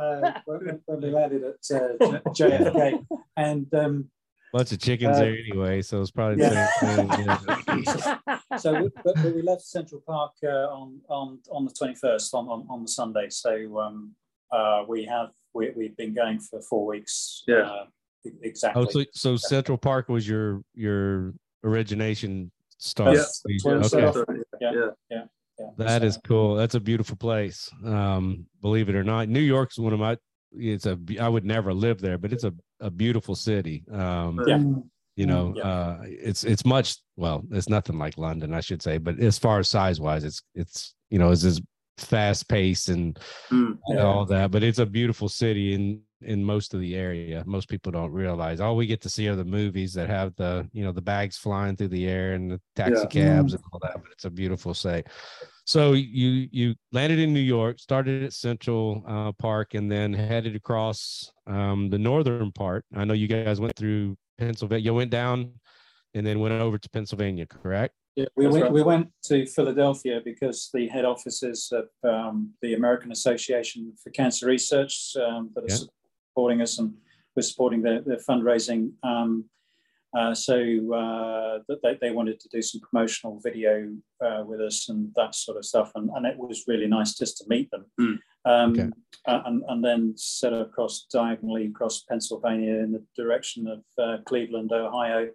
uh, when, when we landed at uh, JFK, and um, Bunch of chickens Uh, there anyway, so it's probably the same thing. yeah. so we, but, but we left Central Park uh, on on on the twenty first on, on on the Sunday. So um, uh, we have we, we've been going for four weeks. Yeah. exactly. Oh, so so Central Park was your your origination start. Yeah, You- that's okay. yeah, Yeah. yeah. yeah, That is so- cool. That's a beautiful place. Um, believe it or not, New York's one of my. It's a. I would never live there, but it's a a beautiful city. Um, Yeah. you know, Yeah. uh, it's it's much. Well, it's nothing like London, I should say. But as far as size wise, it's it's you know, it's as fast paced and Mm. and all that. But it's a beautiful city in in most of the area. Most people don't realize. All we get to see are the movies that have the you know the bags flying through the air and the taxi Yeah. cabs and all that. But it's a beautiful sight. So you you landed in New York, started at Central uh, Park, and then headed across um, the northern part. I know you guys went through Pennsylvania. You went down and then went over to Pennsylvania, correct? Yeah, we That's went, right. we went to Philadelphia because the head offices of um, the American Association for Cancer Research um, that are Yeah. Supporting us and we're supporting their, their fundraising. Um, uh, so uh, that they, they wanted to do some promotional video uh, with us and that sort of stuff. And, and it was really nice just to meet them. Mm. Um, Okay. uh, and, and then set across diagonally across Pennsylvania in the direction of uh, Cleveland, Ohio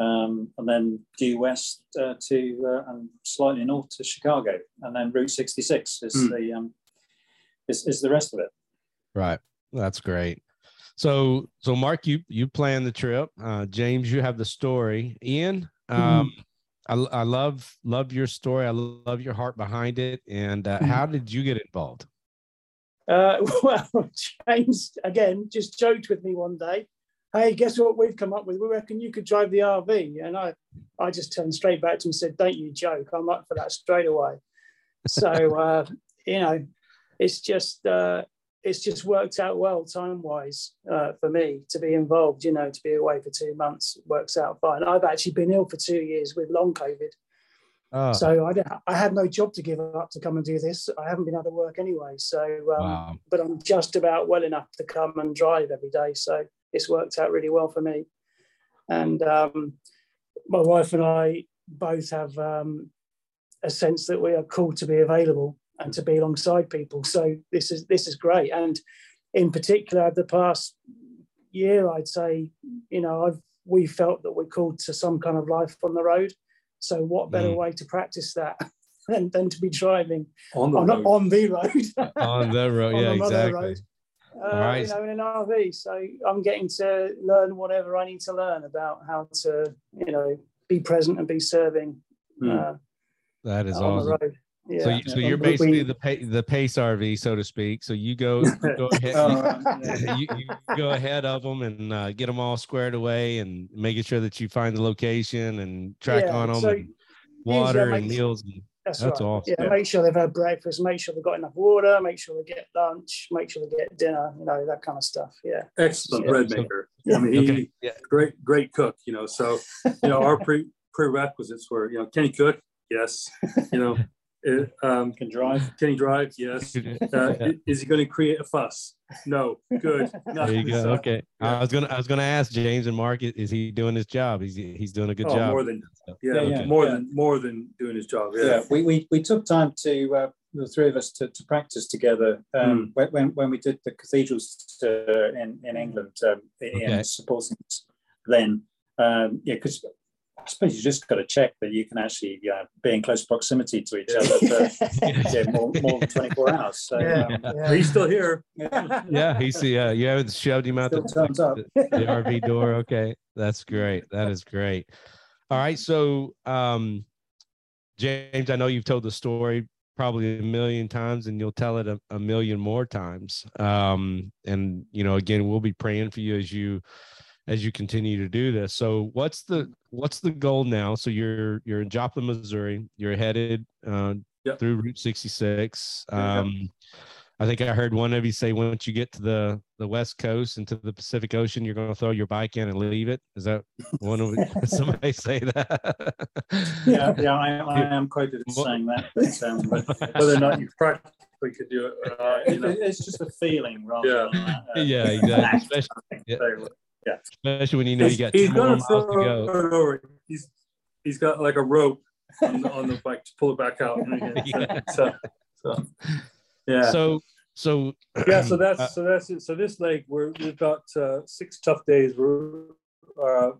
um, and then due west uh, to uh, and slightly north to Chicago, and then Route 66 is Hmm. the um, is, is the rest of it. Right. That's great. So so Mark, you you plan the trip. Uh, James, you have the story. Ian, um, I, I love love your story. I love your heart behind it. And uh, Mhm. how did you get involved? Uh, well, James again just joked with me one day. Hey, guess what we've come up with? We reckon you could drive the RV, and I, I just turned straight back to him and said, "Don't you joke? I'm up for that straight away." So uh, you know, it's just uh, it's just worked out well time wise uh, for me to be involved. You know, to be away for two months works out fine. I've actually been ill for two years with long COVID. Oh, So I, I had no job to give up to come and do this. I haven't been out of work anyway. So, um, wow. but I'm just about well enough to come and drive every day. So it's worked out really well for me. And um, my wife and I both have um, a sense that we are called to be available and to be alongside people. So this is this is great. And in particular, the past year, I'd say, you know, I've we felt that we're called to some kind of life on the road. So what better Mm. way to practice that than, than to be driving On the on, road. on the road? On the road. on Yeah, exactly. road. uh, right. you know, in an RV. So I'm getting to learn whatever I need to learn about how to, you know, be present and be serving Hmm. uh, That is on awesome. The road. Yeah. So, you, so you're basically the pa- the pace RV, so to speak. So you go, you go ahead, Oh, you, you go ahead of them and uh, get them all squared away, and making sure that you find the location and track Yeah, on them, so and water and make- meals. And, That's, That's right. awesome. Yeah, make sure they've had breakfast, make sure they've got enough water, make sure they get lunch, make sure they get dinner, you know, that kind of stuff. Yeah. Excellent Yeah. bread So- maker. I mean, he Okay. Yeah. great, great cook. You know, so you know our pre prerequisites were, you know, can he cook? Yes. You know, it, um, Can drive. can he drive? Yes. Uh, i- is he going to create a fuss? No. Good. There you go. So, Okay. I was gonna I was gonna ask James and Mark, i- is he doing his job? He's he's doing a good oh, job. more than yeah, Yeah, yeah, more yeah. than more than doing his job. Yeah, Yeah. we, we, we took time to uh, the three of us to, to practice together um, when, when when we did the cathedrals uh, in in England um, in Okay. supporting it then. Um, yeah, because I suppose you just got to check that you can actually uh, be in close proximity to each other for yeah, more, more than 24 hours. So Yeah. um, yeah. he's still here. yeah, Yeah, he's yeah. You haven't shoved him out the, Still thumbs up. the, the RV door. Okay, that's great. That is great. All right, so um, James, I know you've told the story probably a million times, and you'll tell it a, a million more times. Um, and you know, again, we'll be praying for you as you as you continue to do this. So, what's the what's the goal now? So you're you're in Joplin, Missouri. You're headed uh, Yep. through Route 66. Yep. Um, I think I heard one of you say once you get to the the west coast and to the Pacific Ocean, you're going to throw your bike in and leave it. Is that one of somebody say that? yeah, yeah, I, I am quoted as saying that. But, um, whether or not you practically could do it, uh, it, it's just a feeling rather Yeah. than that, uh, yeah, exactly. Especially, yeah. So, especially when you know you got he's two more gonna miles throw to go. it over. He's he's got like a rope on the, on the bike to pull it back out. And again, Yeah. so, so, yeah. So so yeah so that's uh, so that's it so this leg we're we've got uh, six tough days we're uh,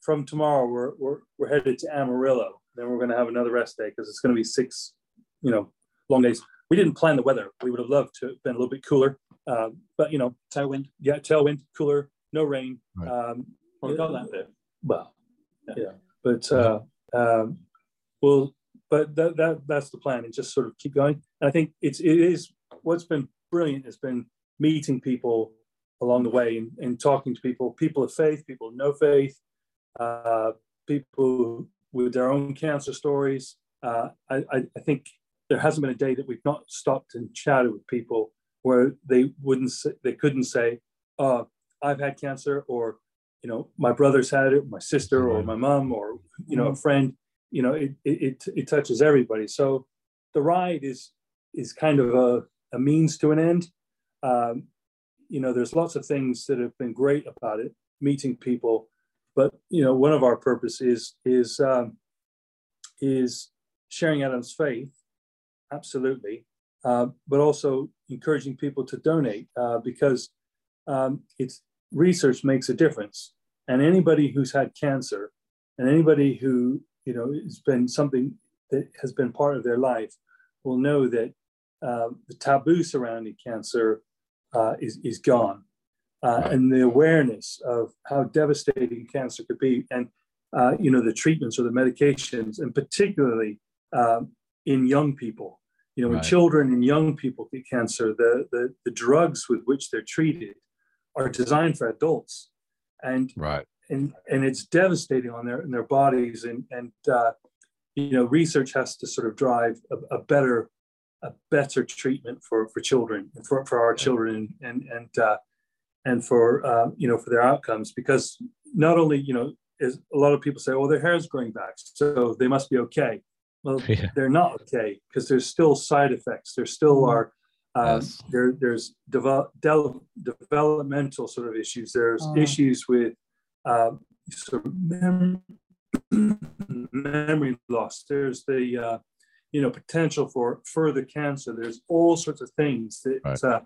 from tomorrow we're, we're we're headed to amarillo then we're going to have another rest day because it's going to be six you know long days we didn't plan the weather we would have loved to have been a little bit cooler uh, but you know tailwind. yeah tailwind cooler no rain Right. um Well, we that bit. well Yeah. yeah, but uh um well but that, that that's the plan and just sort of keep going and i think it's it is what's been brilliant has been meeting people along the way and, and talking to people people of faith people of no faith uh people with their own cancer stories uh i i, I think there hasn't been a day that we've not stopped and chatted with people where they wouldn't say, they couldn't say uh i've had cancer or you know my brother's had it my sister or my mom or you know a friend you know it, it it it touches everybody. So the ride is is kind of a, a means to an end. Um, you know there's lots of things that have been great about it meeting people. But you know one of our purposes is is um, is sharing adam's faith absolutely uh, but also encouraging people to donate uh, because um, it's research makes a difference and anybody who's had cancer and anybody who you know has been something that has been part of their life will know that uh, the taboo surrounding cancer uh, is, is gone. Uh, and the awareness of how devastating cancer could be and uh, you know the treatments or the medications and particularly um, in young people you know when Right. children and young people get cancer the, the the drugs with which they're treated are designed for adults. And right. and and it's devastating on their in their bodies. And and uh, you know research has to sort of drive a, a better a better treatment for for children for for our children and and uh, and for uh, you know for their outcomes. Because not only you know is a lot of people say well their hair is growing back so they must be okay. Well Yeah. they're not okay because there's still side effects. There still are um, Yes. there there's develop, del- developmental sort of issues there's Oh. issues with um, sort of mem- memory loss. There's the uh, you know potential for further cancer. There's all sorts of things that Right. uh,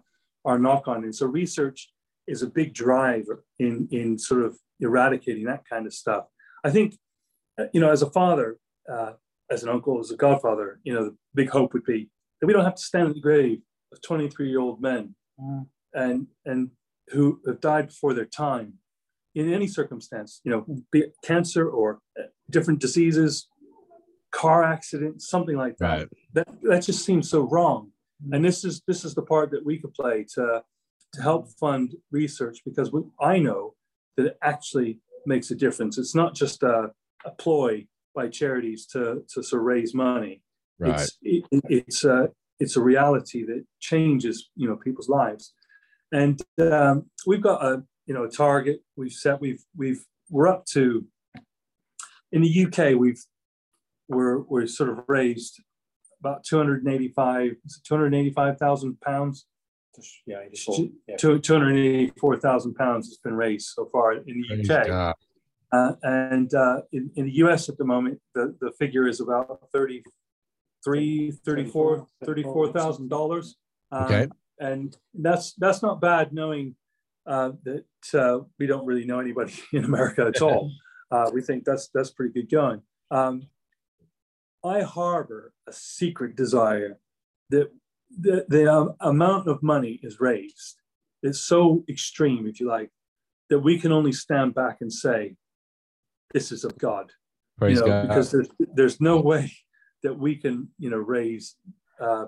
are knock on. And so research is a big driver in in sort of eradicating that kind of stuff. I think uh, you know as a father, uh, as an uncle, as a godfather, you know the big hope would be that we don't have to stand at the grave of 23 year old men Mm. and and who have died before their time in any circumstance, you know, be it cancer or uh, different diseases, car accident, something like that. Right. That that just seems so wrong. And this is this is the part that we could play to to help fund research because we, I know that it actually makes a difference. It's not just a, a ploy by charities to to of raise money. Right. It's it, it's a it's a reality that changes you know people's lives, and um, we've got a you know a target we've set. We've we've we're up to in the UK we've we're we're sort of raised about 285 285,000 pounds Yeah, 84. Yeah. 284,000 pounds has been raised so far in the Praise UK. Uh, and uh, in, in the US at the moment, the, the figure is about 33, 34, $34,000. Um, And that's that's not bad knowing uh, that uh, we don't really know anybody in America at all. Uh, we think that's that's pretty good going. Um, I harbor a secret desire that the, the um, amount of money is raised is so extreme, if you like, that we can only stand back and say, "This is of God," Praise you know, God. because there's there's no way that we can, you know, raise. Uh,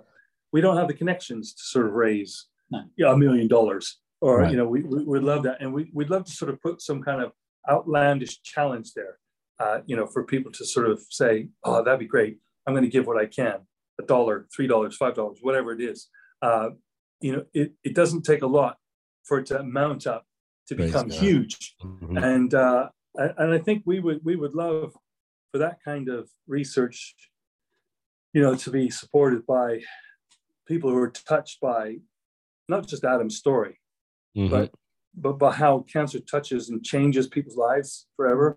we don't have the connections to sort of raise No. a million dollars, or Right. you know, we, we would love that, and we we'd love to sort of put some kind of outlandish challenge there, uh, you know, for people to sort of say, "Oh, that'd be great. I'm going to give what I can, a dollar, three dollars, five dollars, whatever it is." Uh, you know, it, it doesn't take a lot for it to mount up to Praise become God. huge. Mhm. And uh, and I think we would we would love for that kind of research, you know, to be supported by people who are touched by not just Adam's story, Mhm. but but by how cancer touches and changes people's lives forever,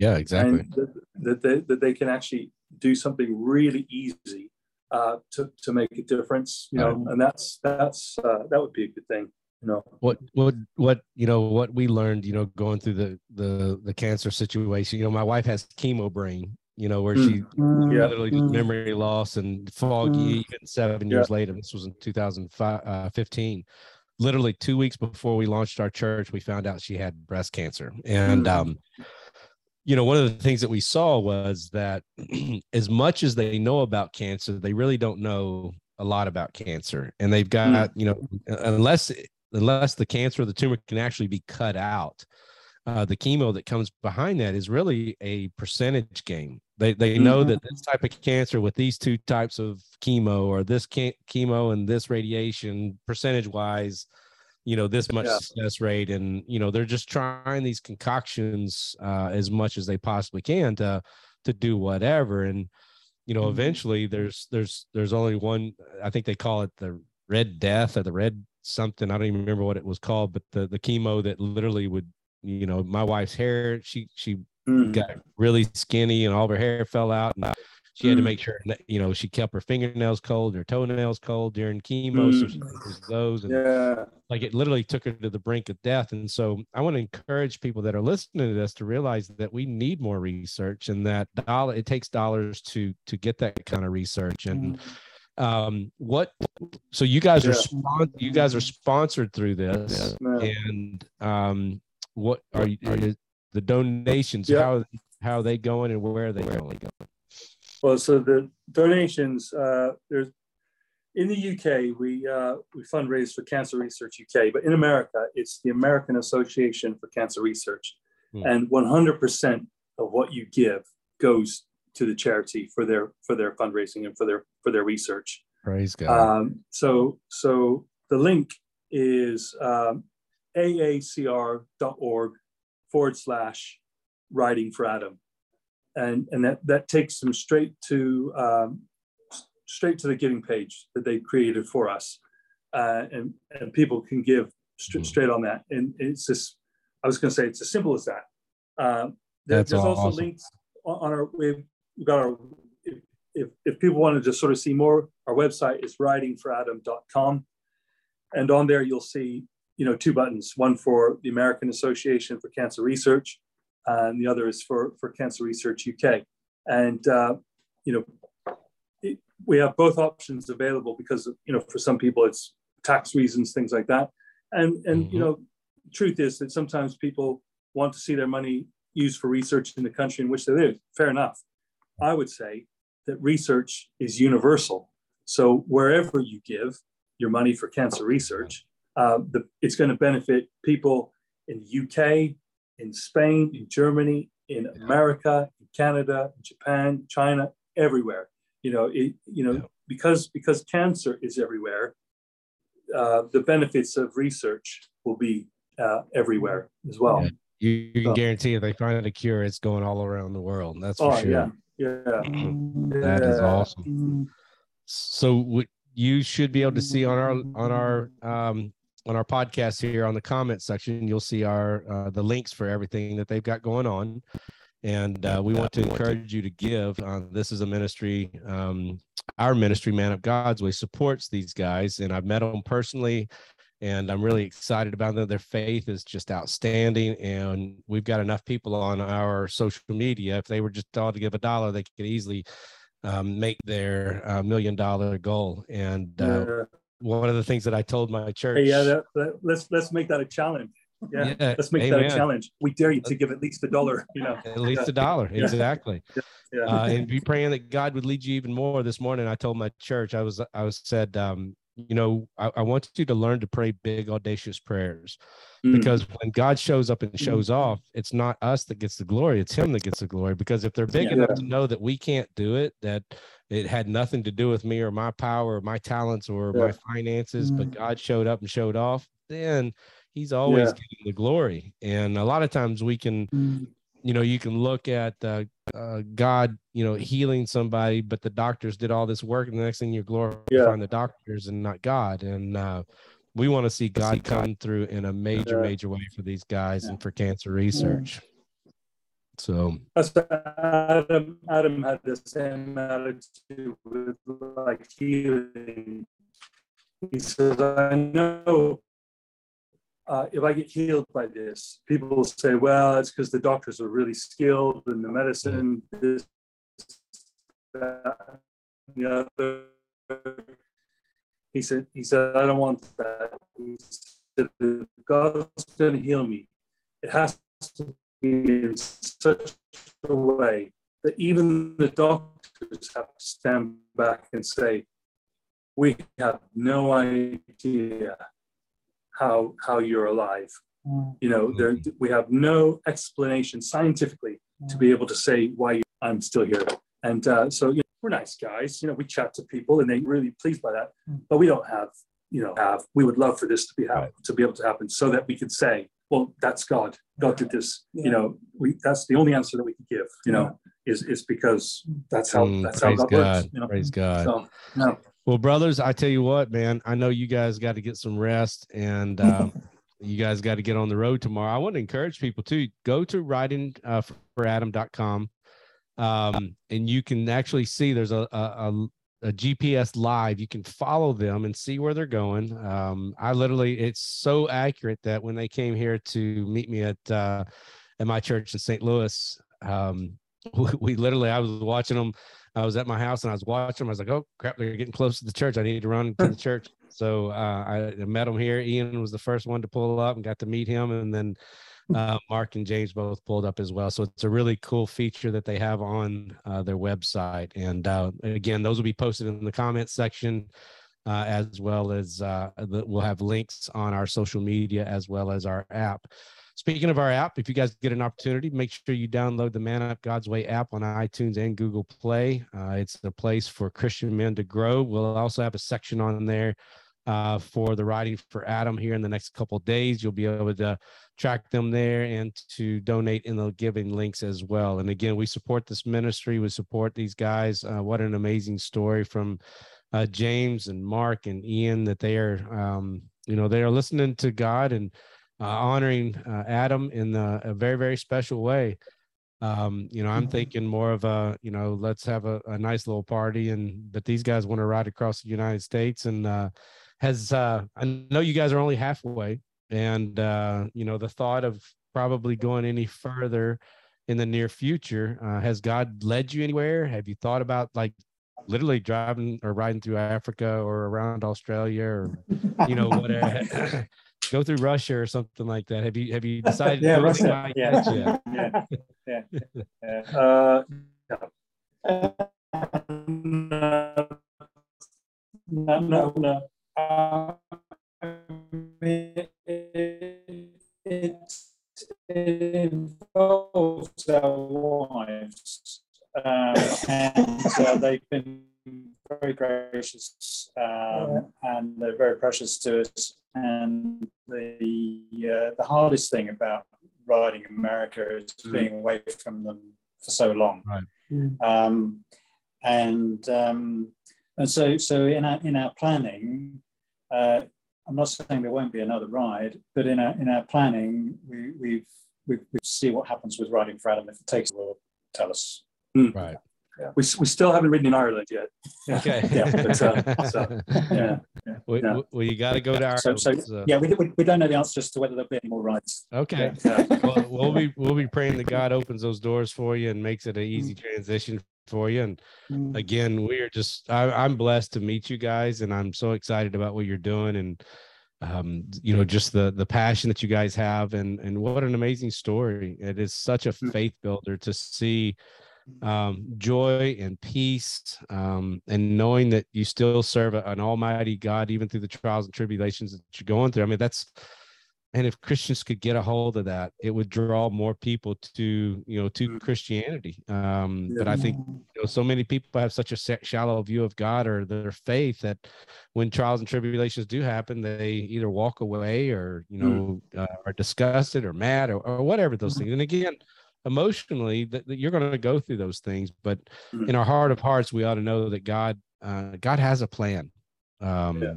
yeah, exactly. and that, that they that they can actually do something really easy uh, to to make a difference. You know, and that's that's uh, that would be a good thing. You know. what what what you know what we learned you know going through the the the cancer situation you know my wife has chemo brain you know where she Mm. Yeah. literally just memory loss and foggy Mm. even seven Yeah. years later this was in 2015 literally two weeks before we launched our church we found out she had breast cancer and Mm. um you know one of the things that we saw was that as much as they know about cancer they really don't know a lot about cancer and they've got you know unless unless the cancer or the tumor can actually be cut out uh, the chemo that comes behind that is really a percentage game they they know Mhm. that this type of cancer with these two types of chemo or this chemo and this radiation percentage wise you know this much Yeah. success rate and you know they're just trying these concoctions uh, as much as they possibly can to to do whatever and you know Mhm. eventually there's there's there's only one i think they call it the red death or the red something i don't even remember what it was called but the the chemo that literally would you know my wife's hair she she Mm. got really skinny and all of her hair fell out and she had to Mm. make sure that you know she kept her fingernails cold her toenails cold during chemo so Mm. she used those and Yeah. like it literally took her to the brink of death and so i want to encourage people that are listening to this to realize that we need more research and that dollar it takes dollars to to get that kind of research and um what so you guys are Yeah. spon- you guys are sponsored through this Yeah. and um what are you the donations Yeah. how how are they going and where are they going Well, so the donations, uh, there's in the UK, we uh, we fundraise for Cancer Research UK, but in America, it's the American Association for Cancer Research, Hmm. and 100% of what you give goes to the charity for their for their fundraising and for their for their research. praise god Um, so so the link is um, aacr.org forward slash riding for Adam. And, and that, that takes them straight to um, straight to the giving page that they created for us. Uh, and, and people can give st- Mhm. straight on that. And it's just, I was going to say, it's as simple as that. Um, there- That's there's also awesome. links on, our, we've got our, if, if, if people want to just sort of see more, our website is ridingforadam.com. And on there, you'll see, you know, two buttons, one for the American Association for Cancer Research, and the other is for, for Cancer Research UK. And, uh, you know, it, we have both options available because, you know, for some people it's tax reasons, things like that. And, and Mhm. you know, truth is that sometimes people want to see their money used for research in the country in which they live. Fair enough. I would say that research is universal. So wherever you give your money for cancer research, uh, the, it's going to benefit people in the UK, in Spain, in Germany, in America, in Canada, in Japan, China, everywhere. You know, it, you know, Yeah. because because cancer is everywhere, uh, the benefits of research will be uh, everywhere as well. Yeah. you, you can So- guarantee if they find a cure it's going all around the world that's for Oh sure yeah, yeah. that is awesome so what you should be able to see on our on our um on our podcast here on the comment section you'll see our uh, the links for everything that they've got going on and uh, we want to encourage you to give uh, this is a ministry um our ministry man of god's way supports these guys and i've met them personally and i'm really excited about them their faith is just outstanding and we've got enough people on our social media if they were just all to give a dollar they could easily um, make their uh, million dollar goal. And uh, Yeah. One of the things that I told my church, Hey, yeah, that, that, let's let's make that a challenge. Yeah, Yeah, let's make that a challenge. We dare you to give at least a dollar. You know, at least a dollar, Yeah. exactly. yeah, Uh, and be praying that God would lead you even more. This morning, I told my church, I was, I was said, um, you know, I, I, want you to learn to pray big, audacious prayers Mm. because when God shows up and shows off, it's not us that gets the glory, it's Him that gets the glory. Because if they're big Yeah. enough to know that we can't do it, that it had nothing to do with me or my power or my talents or my Yeah. finances, but Mm. God showed up and showed off, then He's always Yeah. getting the glory. And a lot of times we can Mm. you know you can look at uh, uh, god you know healing somebody but the doctors did all this work and the next thing you're glorifying the doctors and not god and uh, we want to see god come through in a major Yeah. major way for these guys Yeah. and for cancer research so That's Adam. Adam had the same attitude with like healing. He says, "I know uh, if I get healed by this, people will say, well, it's because the doctors are really skilled in the medicine. This, that, the other." He said, "He said I don't want that. He said, God's going to heal me. It has to be in such a way that even the doctors have to stand back and say, "We have no idea how how you're alive." Mm. You know, there we have no explanation scientifically to be able to say why you, I'm still here. And uh, so, you know, we're nice guys. You know, we chat to people, and they're really pleased by that. Mm. But we don't have, you know, have. We would love for this to be happen, Right. to be able to happen, so that we could say, "Well, that's God. God did this." Yeah. You know, we that's the only answer that we can give. You know, is is because that's how mm, that's how God, god works. You know, praise god so no, well brothers i tell you what man i know you guys got to get some rest and um, you guys got to get on the road tomorrow. I want to encourage people to go to riding uh, for adam.com um, and you can actually see there's a, a, a, a GPS live. You can follow them and see where they're going. Um, I literally, it's so accurate that when they came here to meet me at uh, at my church in St. Louis, um, we, we literally, I was watching them. I was at my house and I was watching them. I was like, oh crap, they're getting close to the church. I need to run to the church. So uh, I met them here. Ian was the first one to pull up and got to meet him, and then uh, Mark and James both pulled up as well. So it's a really cool feature that they have on uh, their website. And uh, again, those will be posted in the comments section, uh, as well as uh, the, we'll have links on our social media as well as our app. Speaking of our app, if you guys get an opportunity, make sure you download the Man Up God's Way app on iTunes and Google Play. Uh, it's the place for Christian men to grow. We'll also have a section on there uh, for the riding for Adam here in the next couple days. You'll be able to track them there and to donate in the giving links as well. And again, we support this ministry. We support these guys. Uh, what an amazing story from uh, James and Mark and Ian that they are, um, you know, they are listening to God and honoring uh, Adam in a, a, very, very special way. Um, you know, I'm thinking more of a, you know, let's have a, a nice little party, and but these guys want to ride across the United States, and uh, has uh, I know you guys are only halfway, and uh, you know the thought of probably going any further in the near future. Uh, has God led you anywhere? Have you thought about like literally driving or riding through Africa or around Australia or you know whatever? Go through Russia or something like that. Have you have you decided? yeah, Russia. Yeah. yeah, yeah, yeah. uh, No, no, no. Uh, it, it, it involves our wives, um, and uh, they've been very gracious, um, and they're very precious to us. And the uh, the hardest thing about riding America is Mhm. being away from them for so long. Right. Um, and um, and so so in our in our planning, uh, I'm not saying there won't be another ride, but in our in our planning, we we've we we see what happens with riding for Adam. If it takes, will tell us. Right. We, we still haven't ridden in Ireland yet. Okay. Yeah, but, uh, so, yeah, Well, yeah. well, you got to go to our. So, so so- yeah, we, we, we don't know the answer as to whether there'll be any more rides. Okay. yeah. well, we'll be we'll be praying that God opens those doors for you and makes it an easy Mm. transition for you. And again, we are just I, I'm blessed to meet you guys, and I'm so excited about what you're doing and um you know just the the passion that you guys have and and what an amazing story it is such a Mm. faith builder to see um, joy and peace, um, and knowing that you still serve an Almighty God even through the trials and tribulations that you're going through. I mean, that's and if Christians could get a hold of that, it would draw more people to you know to mm. Christianity. Um, yeah. But I think you know so many people have such a shallow view of God or their faith that when trials and tribulations do happen, they either walk away or you mm. know mm. uh, are disgusted or mad or, or whatever those mm-hmm. things. And again, emotionally, that, that you're going to go through those things. But mm. in our heart of hearts, we ought to know that God uh, God has a plan. Um, yeah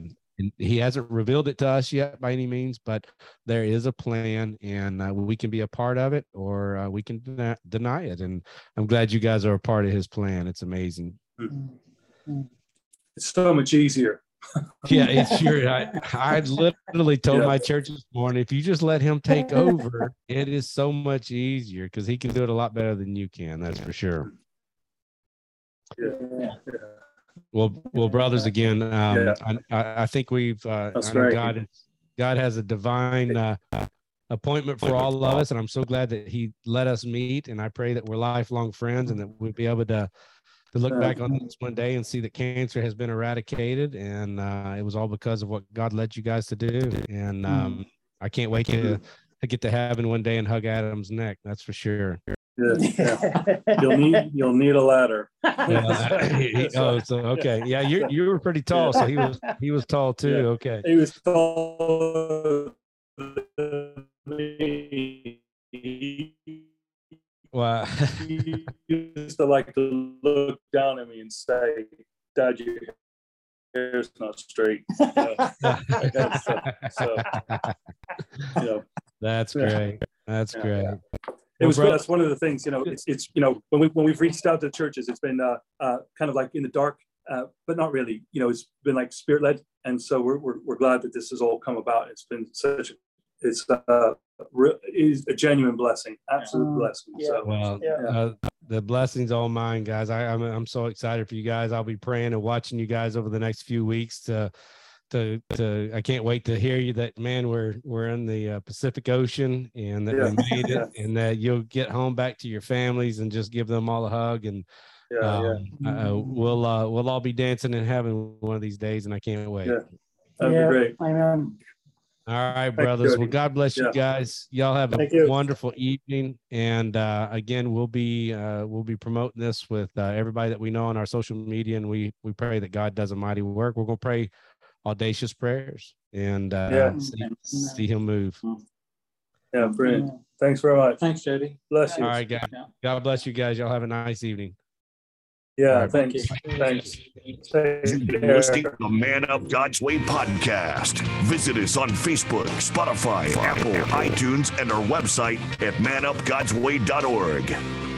he hasn't revealed it to us yet by any means, but there is a plan, and uh, we can be a part of it, or uh, we can deny, deny, it. And I'm glad you guys are a part of his plan. It's amazing. Mm-hmm. It's so much easier. Yeah, it's sure. I, I literally told yeah. my church this morning, if you just let him take over, it is so much easier because he can do it a lot better than you can. That's for sure. Yeah. yeah. Well, well, brothers, again, um, yeah. I, I, think we've uh, God. God has a divine uh, appointment for all of us, and I'm so glad that He let us meet. And I pray that we're lifelong friends, and that we'll be able to to look back on this one day and see that cancer has been eradicated, and uh, it was all because of what God led you guys to do. And um, I can't wait to, to get to heaven one day and hug Adam's neck. That's for sure. Yeah. you'll need you'll need a ladder. Yeah. oh, so okay, yeah, you you were pretty tall, so he was he was tall too. Yeah. Okay, he was tall. Wow. he used to like to look down at me and say, "Dad, your hair's not straight." so, so, you know. That's great. That's great it was that's one of the things you know it's, it's you know when we when we've reached out to churches it's been uh, uh, kind of like in the dark uh, but not really you know it's been like spirit led and so we're, we're, we're glad that this has all come about it's been such it's uh is a genuine blessing absolute um, blessing yeah. so well yeah. Uh, the blessings all mine guys I, I'm, I'm so excited for you guys i'll be praying and watching you guys over the next few weeks to to to I can't wait to hear you that man we're we're in the uh, Pacific Ocean and that yeah. we made it and that you'll get home back to your families and just give them all a hug and yeah, um, yeah. Uh, we'll uh, we'll all be dancing and having one of these days and I can't wait. Yeah, that'd yeah, be great. Amen. All right, brothers. well, God bless you guys. Y'all have a Thank wonderful you. evening. And uh, again, we'll be uh, we'll be promoting this with uh, everybody that we know on our social media, and we we pray that God does a mighty work. We're gonna pray audacious prayers and uh, yeah. see, see, him move. Yeah, brilliant. Thanks very much. Thanks, Jody. Bless you. All right, guys. God bless you guys. Y'all have a nice evening. Yeah, thank, you. Thanks. Listening to the Man Up God's Way podcast. Visit us on Facebook, Spotify, Apple, iTunes, and our website at manupgodsway.org.